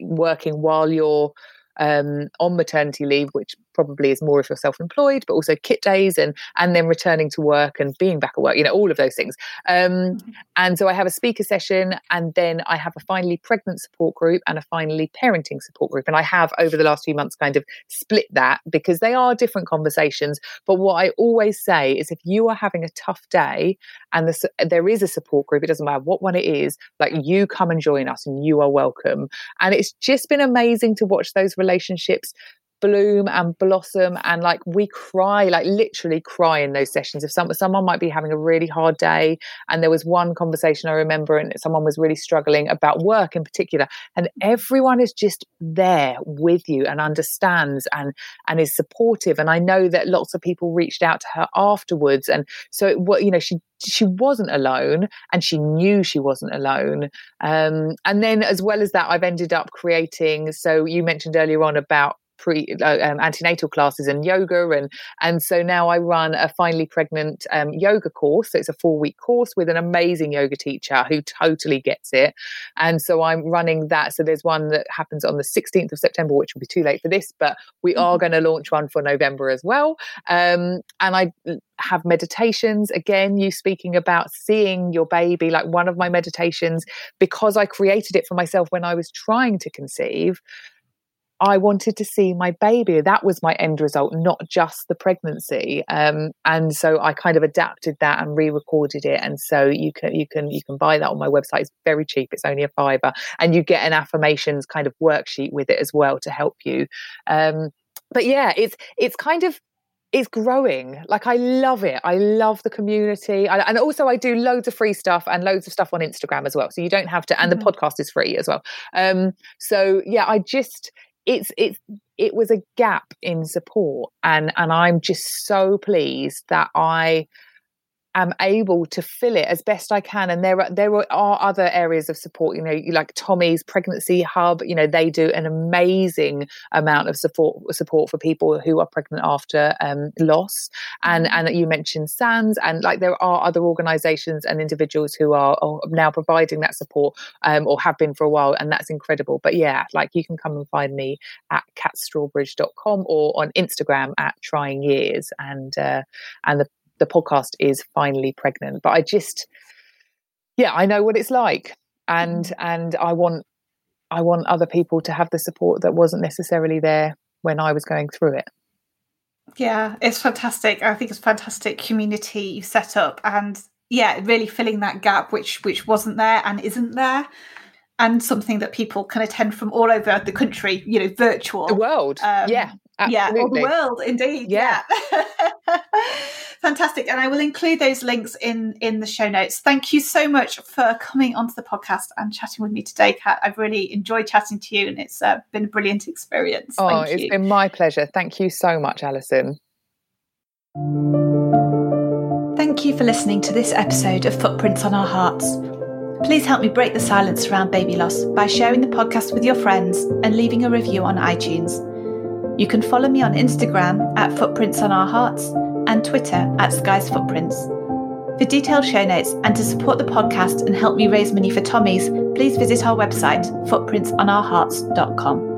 working while you're um, on maternity leave, which probably is more if you're self-employed, but also kit days and and then returning to work and being back at work, you know, all of those things. Um, mm-hmm. and so I have a speaker session, and then I have a finally pregnant support group and a finally parenting support group. And I have over the last few months kind of split that because they are different conversations. But what I always say is, if you are having a tough day and the, there is a support group, it doesn't matter what one it is, like you come and join us, and you are welcome. And it's just been amazing to watch those relationships bloom and blossom and like we cry like literally cry in those sessions. If some, someone might be having a really hard day and there was one conversation i remember and someone was really struggling about work in particular and everyone is just there with you and understands and and is supportive. And i know that lots of people reached out to her afterwards and so it, you know she she wasn't alone and she knew she wasn't alone. Um, and then as well as that i've ended up creating so you mentioned earlier on about pre uh, um, antenatal classes and yoga and and so now I run a finally pregnant um, yoga course. So it's a four week course with an amazing yoga teacher who totally gets it. And so I'm running that. So there's one that happens on the 16th of September which will be too late for this but we mm-hmm. are going to launch one for November as well. Um, and I have meditations. Again you speaking about seeing your baby like one of my meditations because I created it for myself when I was trying to conceive I wanted to see my baby. That was my end result, not just the pregnancy. Um, and so I kind of adapted that and re-recorded it. And so you can you can you can buy that on my website. It's very cheap. It's only a fiver, and you get an affirmations kind of worksheet with it as well to help you. Um, but yeah, it's it's kind of it's growing. Like I love it. I love the community, I, and also I do loads of free stuff and loads of stuff on Instagram as well. So you don't have to, and mm-hmm. the podcast is free as well. Um, so yeah, I just it's it's it was a gap in support and and I'm just so pleased that I am able to fill it as best I can. And there are there are other areas of support. You know, like Tommy's pregnancy hub. You know, they do an amazing amount of support support for people who are pregnant after um, loss. And mm-hmm. and you mentioned Sands, and like there are other organisations and individuals who are, are now providing that support um, or have been for a while, and that's incredible. But yeah, like you can come and find me at katstrawbridge.com or on Instagram at trying years, and uh, and the the podcast is finally pregnant. But I just, yeah, I know what it's like, and mm. and I want I want other people to have the support that wasn't necessarily there when I was going through it. Yeah, it's fantastic. I think it's fantastic community you set up, and yeah, really filling that gap which which wasn't there and isn't there. And something that people can attend from all over the country, you know, virtual. The world. Um, yeah. Absolutely. Yeah, all the world, indeed. Yeah. yeah. Fantastic. And I will include those links in in the show notes. Thank you so much for coming onto the podcast and chatting with me today, Kat. I've really enjoyed chatting to you and it's uh, been a brilliant experience. Oh, Thank it's you. been my pleasure. Thank you so much, Alison. Thank you for listening to this episode of Footprints on Our Hearts. Please help me break the silence around baby loss by sharing the podcast with your friends and leaving a review on iTunes. You can follow me on Instagram at Footprints on Our Hearts and Twitter at Skies Footprints. For detailed show notes and to support the podcast and help me raise money for Tommy's, please visit our website, footprintsonourhearts.com.